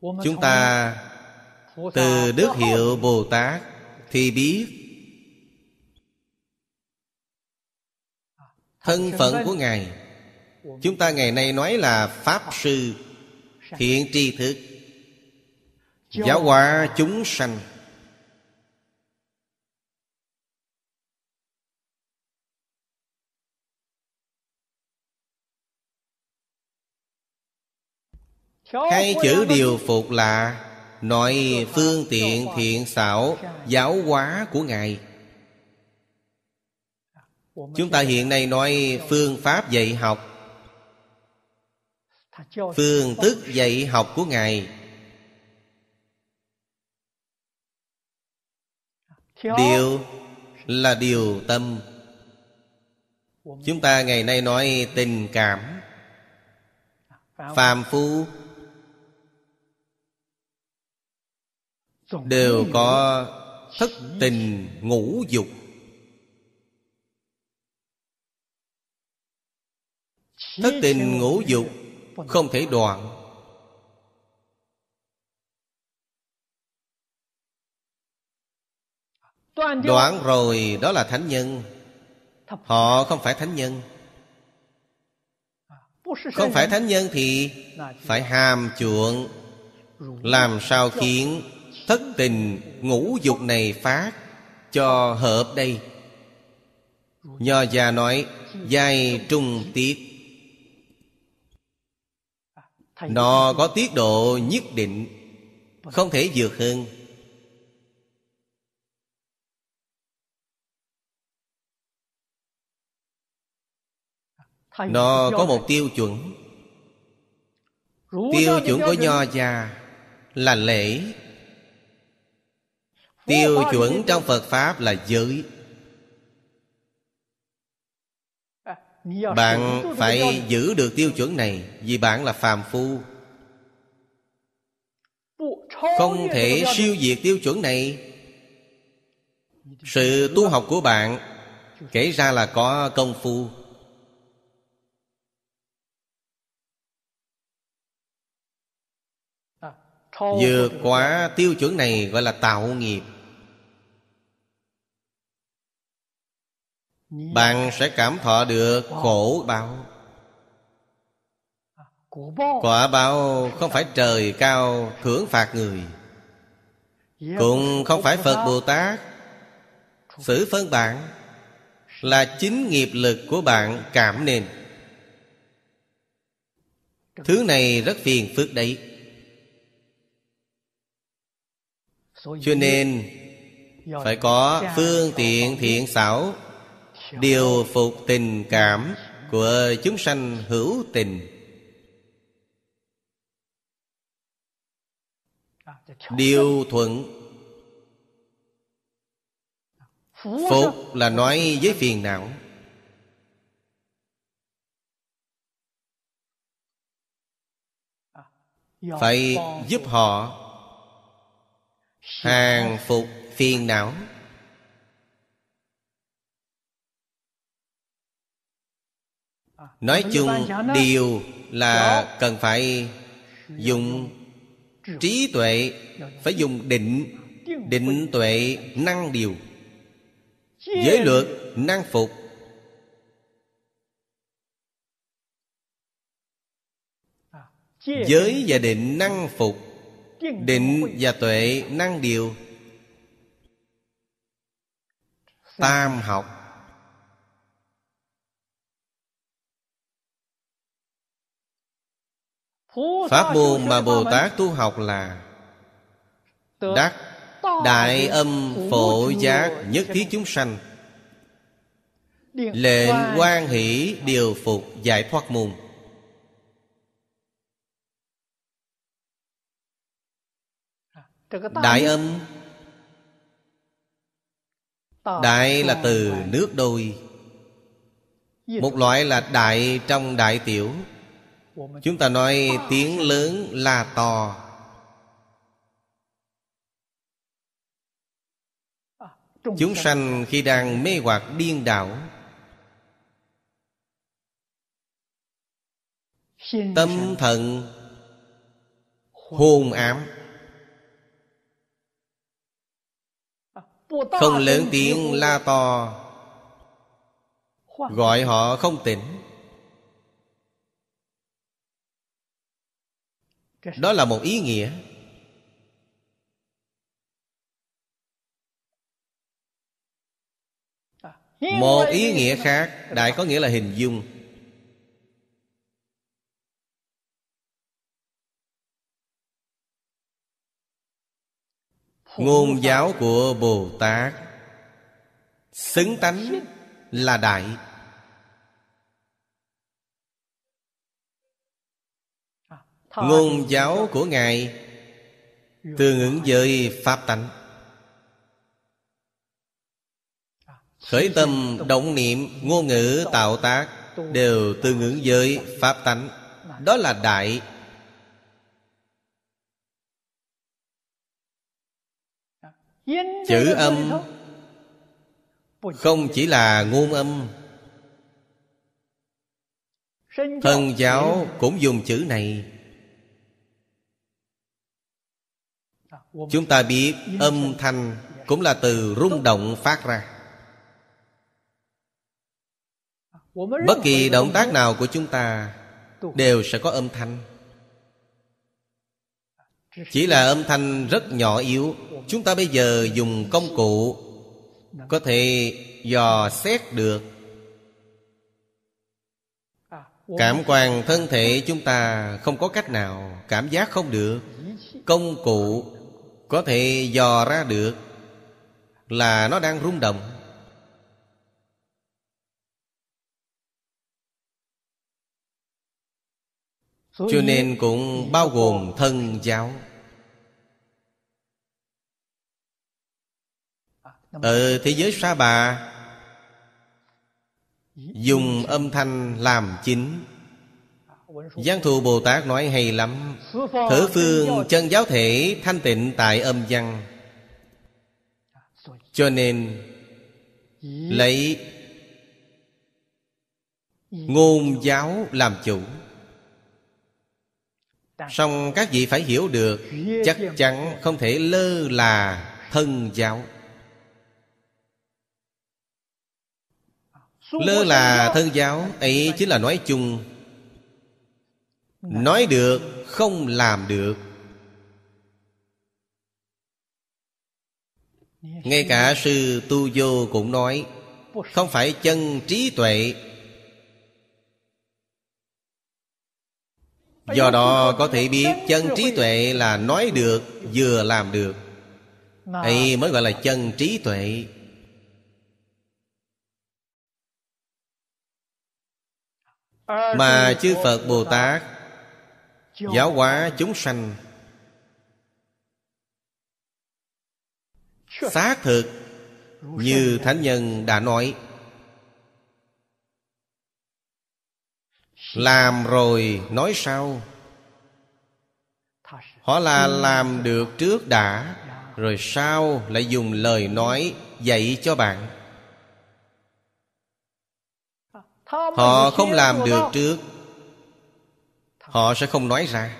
Chúng ta từ đức hiệu Bồ Tát Thì biết. Thân phận của Ngài. Chúng ta ngày nay nói là Pháp Sư. Thiện tri thức Giáo hóa chúng sanh. Hai chữ điều phục là Nói phương tiện thiện xảo Giáo hóa của Ngài. Chúng ta hiện nay nói phương pháp dạy học. Phương thức dạy học của Ngài Điều là điều tâm. Chúng ta ngày nay nói tình cảm. Phàm phu Đều có thất tình ngũ dục. Thất tình ngũ dục Không thể đoạn. Đoạn rồi đó là thánh nhân. Họ không phải thánh nhân. Không phải thánh nhân thì Phải hàm chuộng Làm sao khiến Thất tình ngũ dục này phát Cho hợp đây? Nho già nói Giai trung tiết. Nó có tiết độ nhất định Không thể vượt hơn Nó có một tiêu chuẩn. Tiêu chuẩn của Nho già Là lễ. Tiêu chuẩn trong Phật Pháp là giới. Bạn phải giữ được tiêu chuẩn này Vì bạn là phàm phu. Không thể siêu diệt tiêu chuẩn này. Sự tu học của bạn Kể ra là có công phu Vượt quá tiêu chuẩn này gọi là tạo nghiệp. Bạn sẽ cảm thọ được khổ báo Quả báo không phải trời cao thưởng phạt người. Cũng không phải Phật Bồ Tát. Xử phân bạn Là chính nghiệp lực của bạn cảm nên Thứ này rất phiền phức đấy Cho nên Phải có phương tiện thiện xảo Điều phục tình cảm Của chúng sanh hữu tình. Điều thuận Phục là nói với phiền não. Phải giúp họ Hàng phục phiền não. Nói chung, điều là cần phải dùng trí tuệ, Phải dùng định Định tuệ năng điều. Giới luật năng phục. Giới và định năng phục. Định và tuệ năng điều. Tam học. Pháp môn mà Bồ Tát tu học là Đắc Đại âm phổ giác nhất thiết chúng sanh. Lệnh quan hỷ điều phục giải thoát môn. Đại âm. Đại là từ nước đôi. Một loại là đại trong đại tiểu. Chúng ta nói tiếng lớn là to. Chúng sanh khi đang mê hoặc điên đảo. Tâm thần hôn ám Không lớn tiếng la to. Gọi họ không tỉnh. Đó là một ý nghĩa. Một ý nghĩa khác Đại có nghĩa là hình dung Ngôn giáo của Bồ Tát. Xứng tánh là đại. Ngôn giáo của Ngài Tương ứng với Pháp tánh. Khởi tâm động niệm Ngôn ngữ tạo tác Đều tương ứng với Pháp tánh. Đó là đại Chữ âm Không chỉ là ngôn âm. Thần giáo cũng dùng chữ này. Chúng ta biết âm thanh Cũng là từ rung động phát ra. Bất kỳ động tác nào của chúng ta Đều sẽ có âm thanh chỉ là âm thanh rất nhỏ yếu. Chúng ta bây giờ dùng công cụ Có thể dò xét được. Cảm quan thân thể chúng ta không có cách nào, Cảm giác không được. Công cụ có thể dò ra được Là nó đang rung động. Cho nên cũng bao gồm thân, giáo. Ở thế giới sa bà Dùng âm thanh làm chính. Giang thù Bồ Tát nói hay lắm Thử phương chân giáo thể thanh tịnh tại âm văn. Cho nên Lấy Ngôn giáo làm chủ. Xong các vị phải hiểu được Chắc chắn không thể lơ là thân giáo Lơ là thân giáo, ấy chính là nói chung. Nói được, không làm được. Ngay cả sư Tu Vô cũng nói, Không phải chân trí tuệ. Do đó có thể biết chân trí tuệ là nói được, Vừa làm được. Ấy mới gọi là chân trí tuệ. Mà chư Phật Bồ Tát, Giáo hóa chúng sanh. Xác thực Như Thánh Nhân đã nói. Làm rồi nói sau Họ là làm được trước đã, Rồi sau lại dùng lời nói dạy cho bạn. Họ không làm được trước. Họ sẽ không nói ra.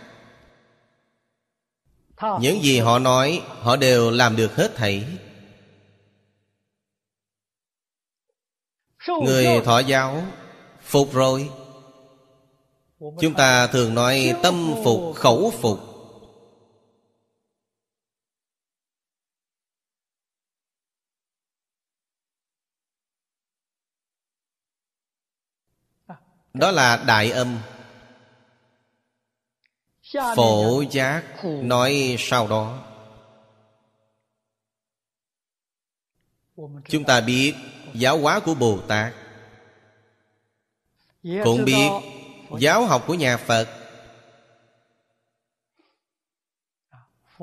Những gì họ nói Họ đều làm được hết thảy. Người thọ giáo Phục rồi. Chúng ta thường nói tâm phục khẩu phục Đó là đại âm. Phổ giác nói sau đó. Chúng ta biết giáo hóa của Bồ Tát. Cũng biết giáo học của nhà Phật.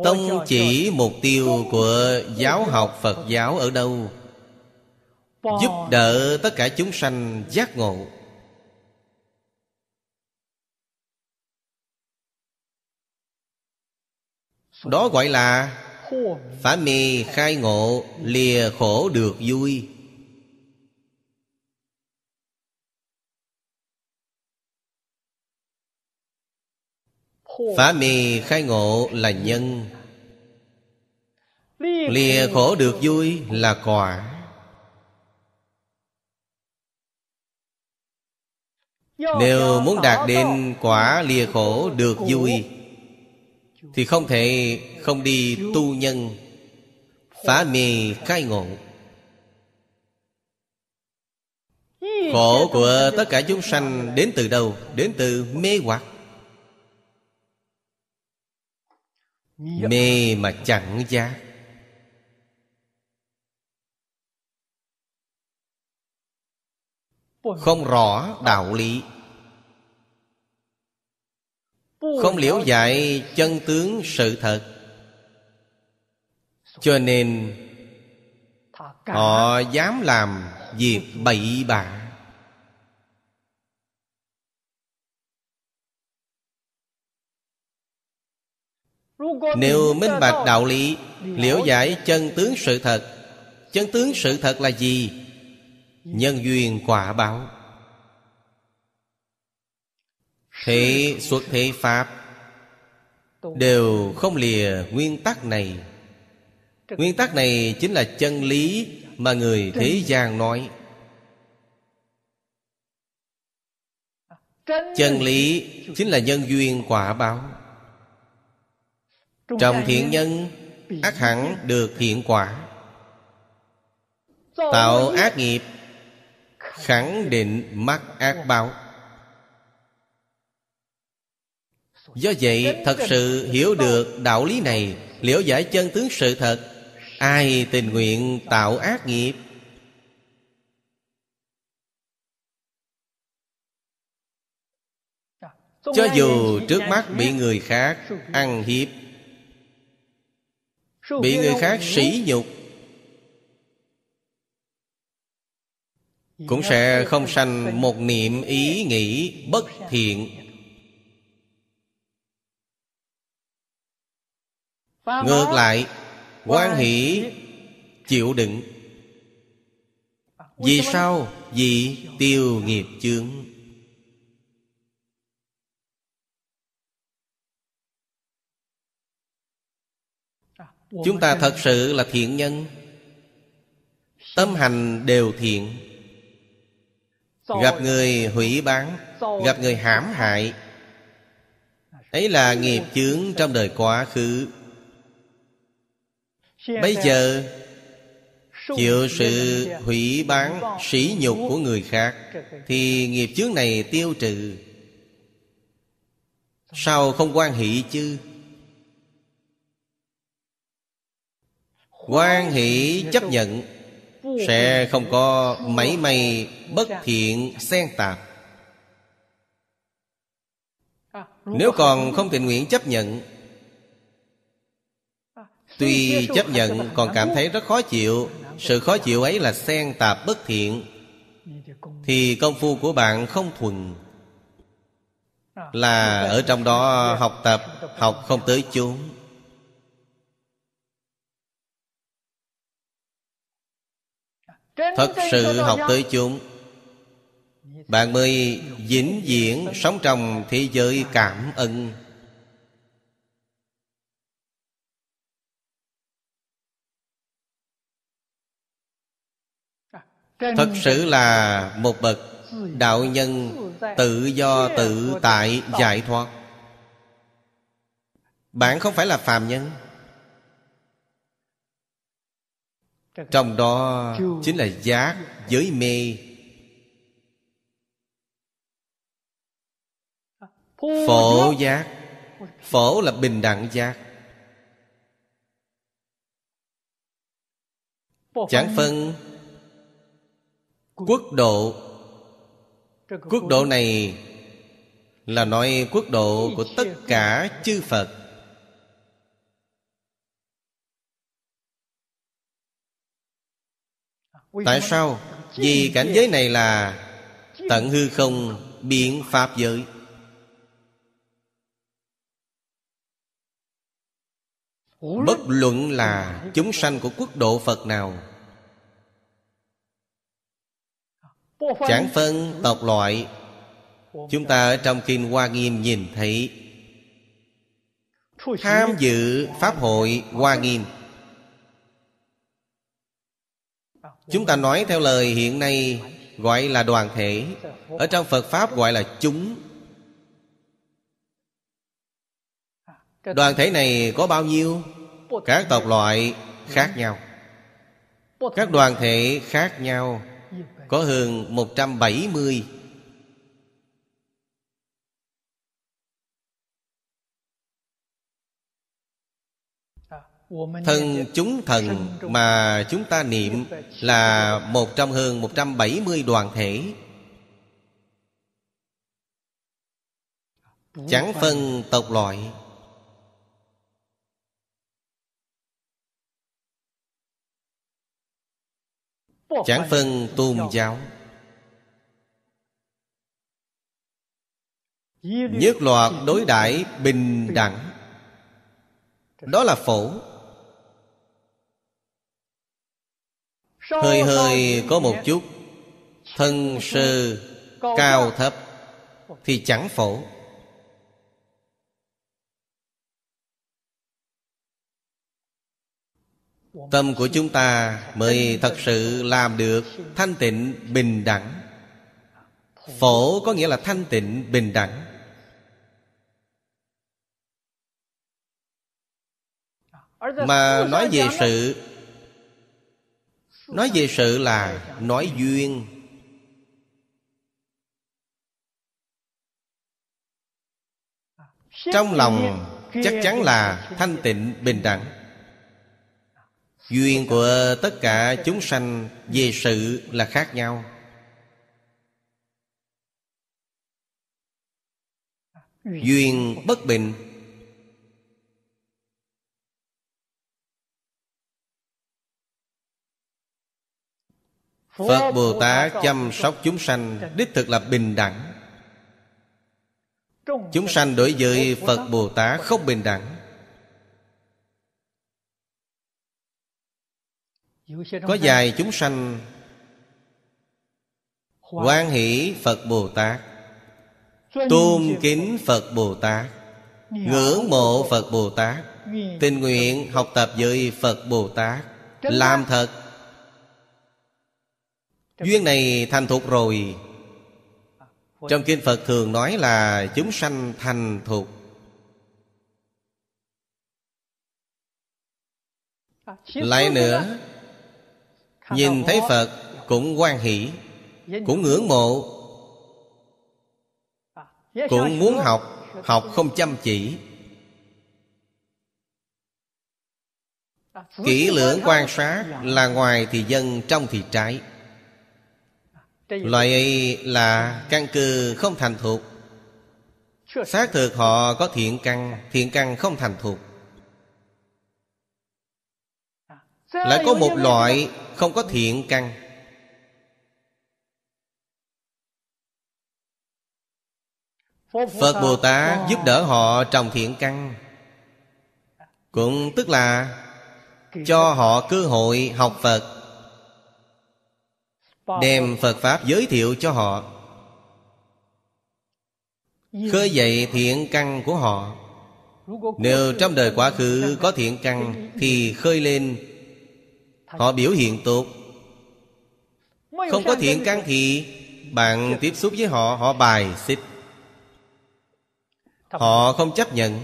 Tông chỉ mục tiêu của giáo học Phật giáo ở đâu? Giúp đỡ tất cả chúng sanh giác ngộ. Đó gọi là Phá mê khai ngộ, Lìa khổ được vui. Phá mê khai ngộ là nhân. Lìa khổ được vui là quả. Nếu muốn đạt đến quả lìa khổ được vui thì không thể không đi tu nhân, Phá mê khai ngộ. Khổ của tất cả chúng sanh đến từ đâu? Đến từ mê hoặc. Mê mà chẳng giác. Không rõ đạo lý. Không liễu giải chân tướng sự thật. Cho nên, Họ dám làm việc bậy bạ. Nếu minh bạch đạo lý, Liễu giải chân tướng sự thật, Chân tướng sự thật là gì? Nhân duyên quả báo. Thế xuất thế Pháp Đều không lìa nguyên tắc này. Nguyên tắc này chính là chân lý Mà người thế gian nói. Chân lý chính là nhân duyên quả báo. Trồng thiện nhân, ác hẳn được thiện quả. Tạo ác nghiệp, Khẳng định mắc ác báo. Do vậy thật sự hiểu được đạo lý này Liễu giải chân tướng sự thật Ai tình nguyện tạo ác nghiệp? Cho dù trước mắt bị người khác ăn hiếp Bị người khác sỉ nhục Cũng sẽ không sanh một niệm ý nghĩ bất thiện Ngược lại quan hỷ chịu đựng. Vì sao? Vì tiêu nghiệp chướng. Chúng ta thật sự là thiện nhân. Tâm hành đều thiện. Gặp người hủy bán Gặp người hãm hại. Ấy là nghiệp chướng trong đời quá khứ Bây giờ Chịu sự hủy bán sỉ nhục của người khác Thì nghiệp chướng này tiêu trừ. Sao không quan hệ chứ? Quan hỷ chấp nhận sẽ không có mấy may bất thiện xen tạp. Nếu còn không tình nguyện chấp nhận tuy chấp nhận còn cảm thấy rất khó chịu. Sự khó chịu ấy là xen tạp bất thiện. Thì công phu của bạn không thuần. Là ở trong đó học tập học không tới chốn. Thật sự học tới chúng Bạn mới vĩnh viễn sống trong thế giới cảm ơn Thật sự là một bậc đạo nhân tự do tự tại giải thoát. Bạn không phải là phàm nhân. Trong đó chính là giác giới mê. Phổ giác. Phổ là bình đẳng giác. Chẳng phân quốc độ. Quốc độ này là nói quốc độ của tất cả chư phật. Tại sao? vì cảnh giới này là tận hư không biện pháp giới. Bất luận là chúng sanh của quốc độ phật nào Chẳng phân tộc loại. Chúng ta ở trong Kinh Hoa Nghiêm nhìn thấy. Tham dự Pháp hội Hoa Nghiêm. Chúng ta nói theo lời hiện nay Gọi là đoàn thể. Ở trong Phật Pháp gọi là chúng. Đoàn thể này có bao nhiêu? Các tộc loại khác nhau. Các đoàn thể khác nhau có hơn 170 Thân chúng thần mà chúng ta niệm là một trong hơn 170 đoàn thể. Chẳng phân tộc loại. Chẳng phân tôn giáo. Nhất loạt đối đãi bình đẳng. Đó là phổ. Hơi hơi có một chút Thân sơ cao thấp Thì chẳng phổ Tâm của chúng ta mới thật sự làm được thanh tịnh, bình đẳng. Phổ có nghĩa là thanh tịnh, bình đẳng. Mà nói về sự, Nói về sự là nói duyên. Trong lòng chắc chắn là thanh tịnh, bình đẳng. Duyên của tất cả chúng sanh về sự là khác nhau. Duyên bất bình. Phật Bồ Tát chăm sóc chúng sanh Đích thực là bình đẳng. Chúng sanh đối với Phật Bồ Tát không bình đẳng. Có vài chúng sanh quan hỷ Phật Bồ Tát Tôn kính Phật. Bồ Tát Ngưỡng mộ Phật Bồ Tát Tình nguyện học tập với Phật Bồ Tát Làm thật. Duyên này thành thục rồi. Trong Kinh Phật thường nói là Chúng sanh thành thục. Lại nữa Nhìn thấy Phật cũng quan hỷ Cũng ngưỡng mộ. Cũng muốn học Học không chăm chỉ. Kỹ lưỡng quan sát Là ngoài thì dân trong thì trái. Loại ấy là căn cơ không thành thục Xác thực họ có thiện căn Thiện căn không thành thục Lại có một loại không có thiện căn. Phật Bồ Tát giúp đỡ họ trồng thiện căn. Cũng tức là Cho họ cơ hội học Phật Đem Phật Pháp giới thiệu cho họ. Khơi dậy thiện căn của họ. Nếu trong đời quá khứ có thiện căn Thì khơi lên Họ biểu hiện tốt. Không có thiện căn thì Bạn tiếp xúc với họ Họ bài xích. Họ không chấp nhận.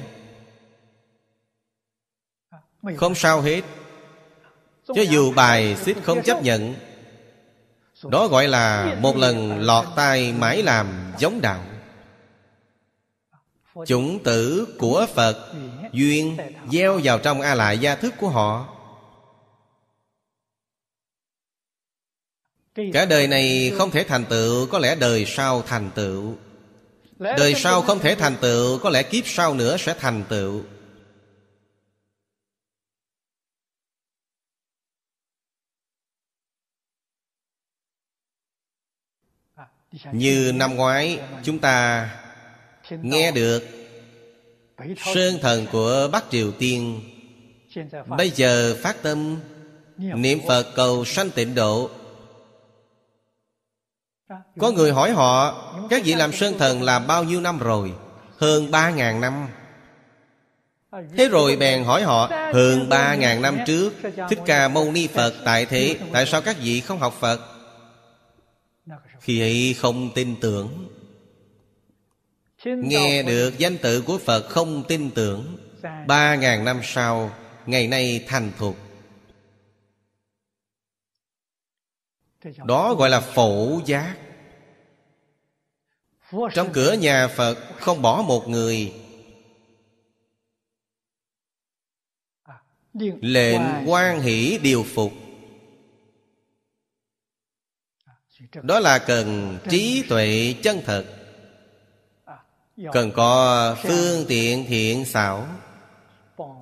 Không sao hết. Cho dù bài xích không chấp nhận Đó gọi là một lần lọt tai mãi làm giống đạo. Chủng tử của Phật Duyên gieo vào trong A lại gia thức của họ Cả đời này không thể thành tựu Có lẽ đời sau thành tựu. Đời sau không thể thành tựu Có lẽ kiếp sau nữa sẽ thành tựu. Như năm ngoái chúng ta nghe được Sơn thần của Bắc Triều Tiên. Bây giờ phát tâm Niệm Phật cầu sanh tịnh độ Có người hỏi họ Các vị làm Sơn thần làm bao nhiêu năm rồi? Hơn ba ngàn năm. Thế rồi bèn hỏi họ Hơn ba ngàn năm trước Thích Ca Mâu Ni Phật tại thế Tại sao các vị không học Phật? Khi ấy không tin tưởng. Nghe được danh tự của Phật không tin tưởng Ba ngàn năm sau Ngày nay thành thục Đó gọi là phổ giác. Trong cửa nhà Phật không bỏ một người. Lệnh quan hỷ điều phục. Đó là cần trí tuệ chân thật. Cần có phương tiện thiện xảo,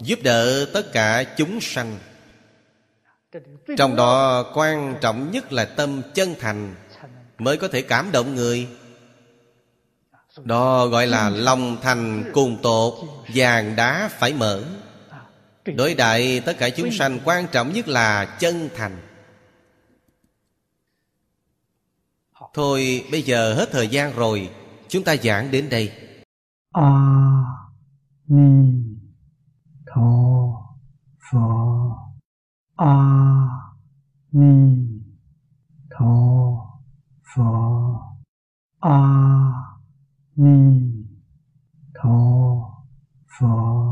Giúp đỡ tất cả chúng sanh. Trong đó quan trọng nhất là tâm chân thành Mới có thể cảm động người. Đó gọi là lòng thành cùng tột, Vàng đá phải mở. Đối đại tất cả chúng sanh, quan trọng nhất là chân thành. Thôi, bây giờ hết thời gian rồi, Chúng ta giảng đến đây. A Ni Tho 阿弥陀佛。阿弥陀佛。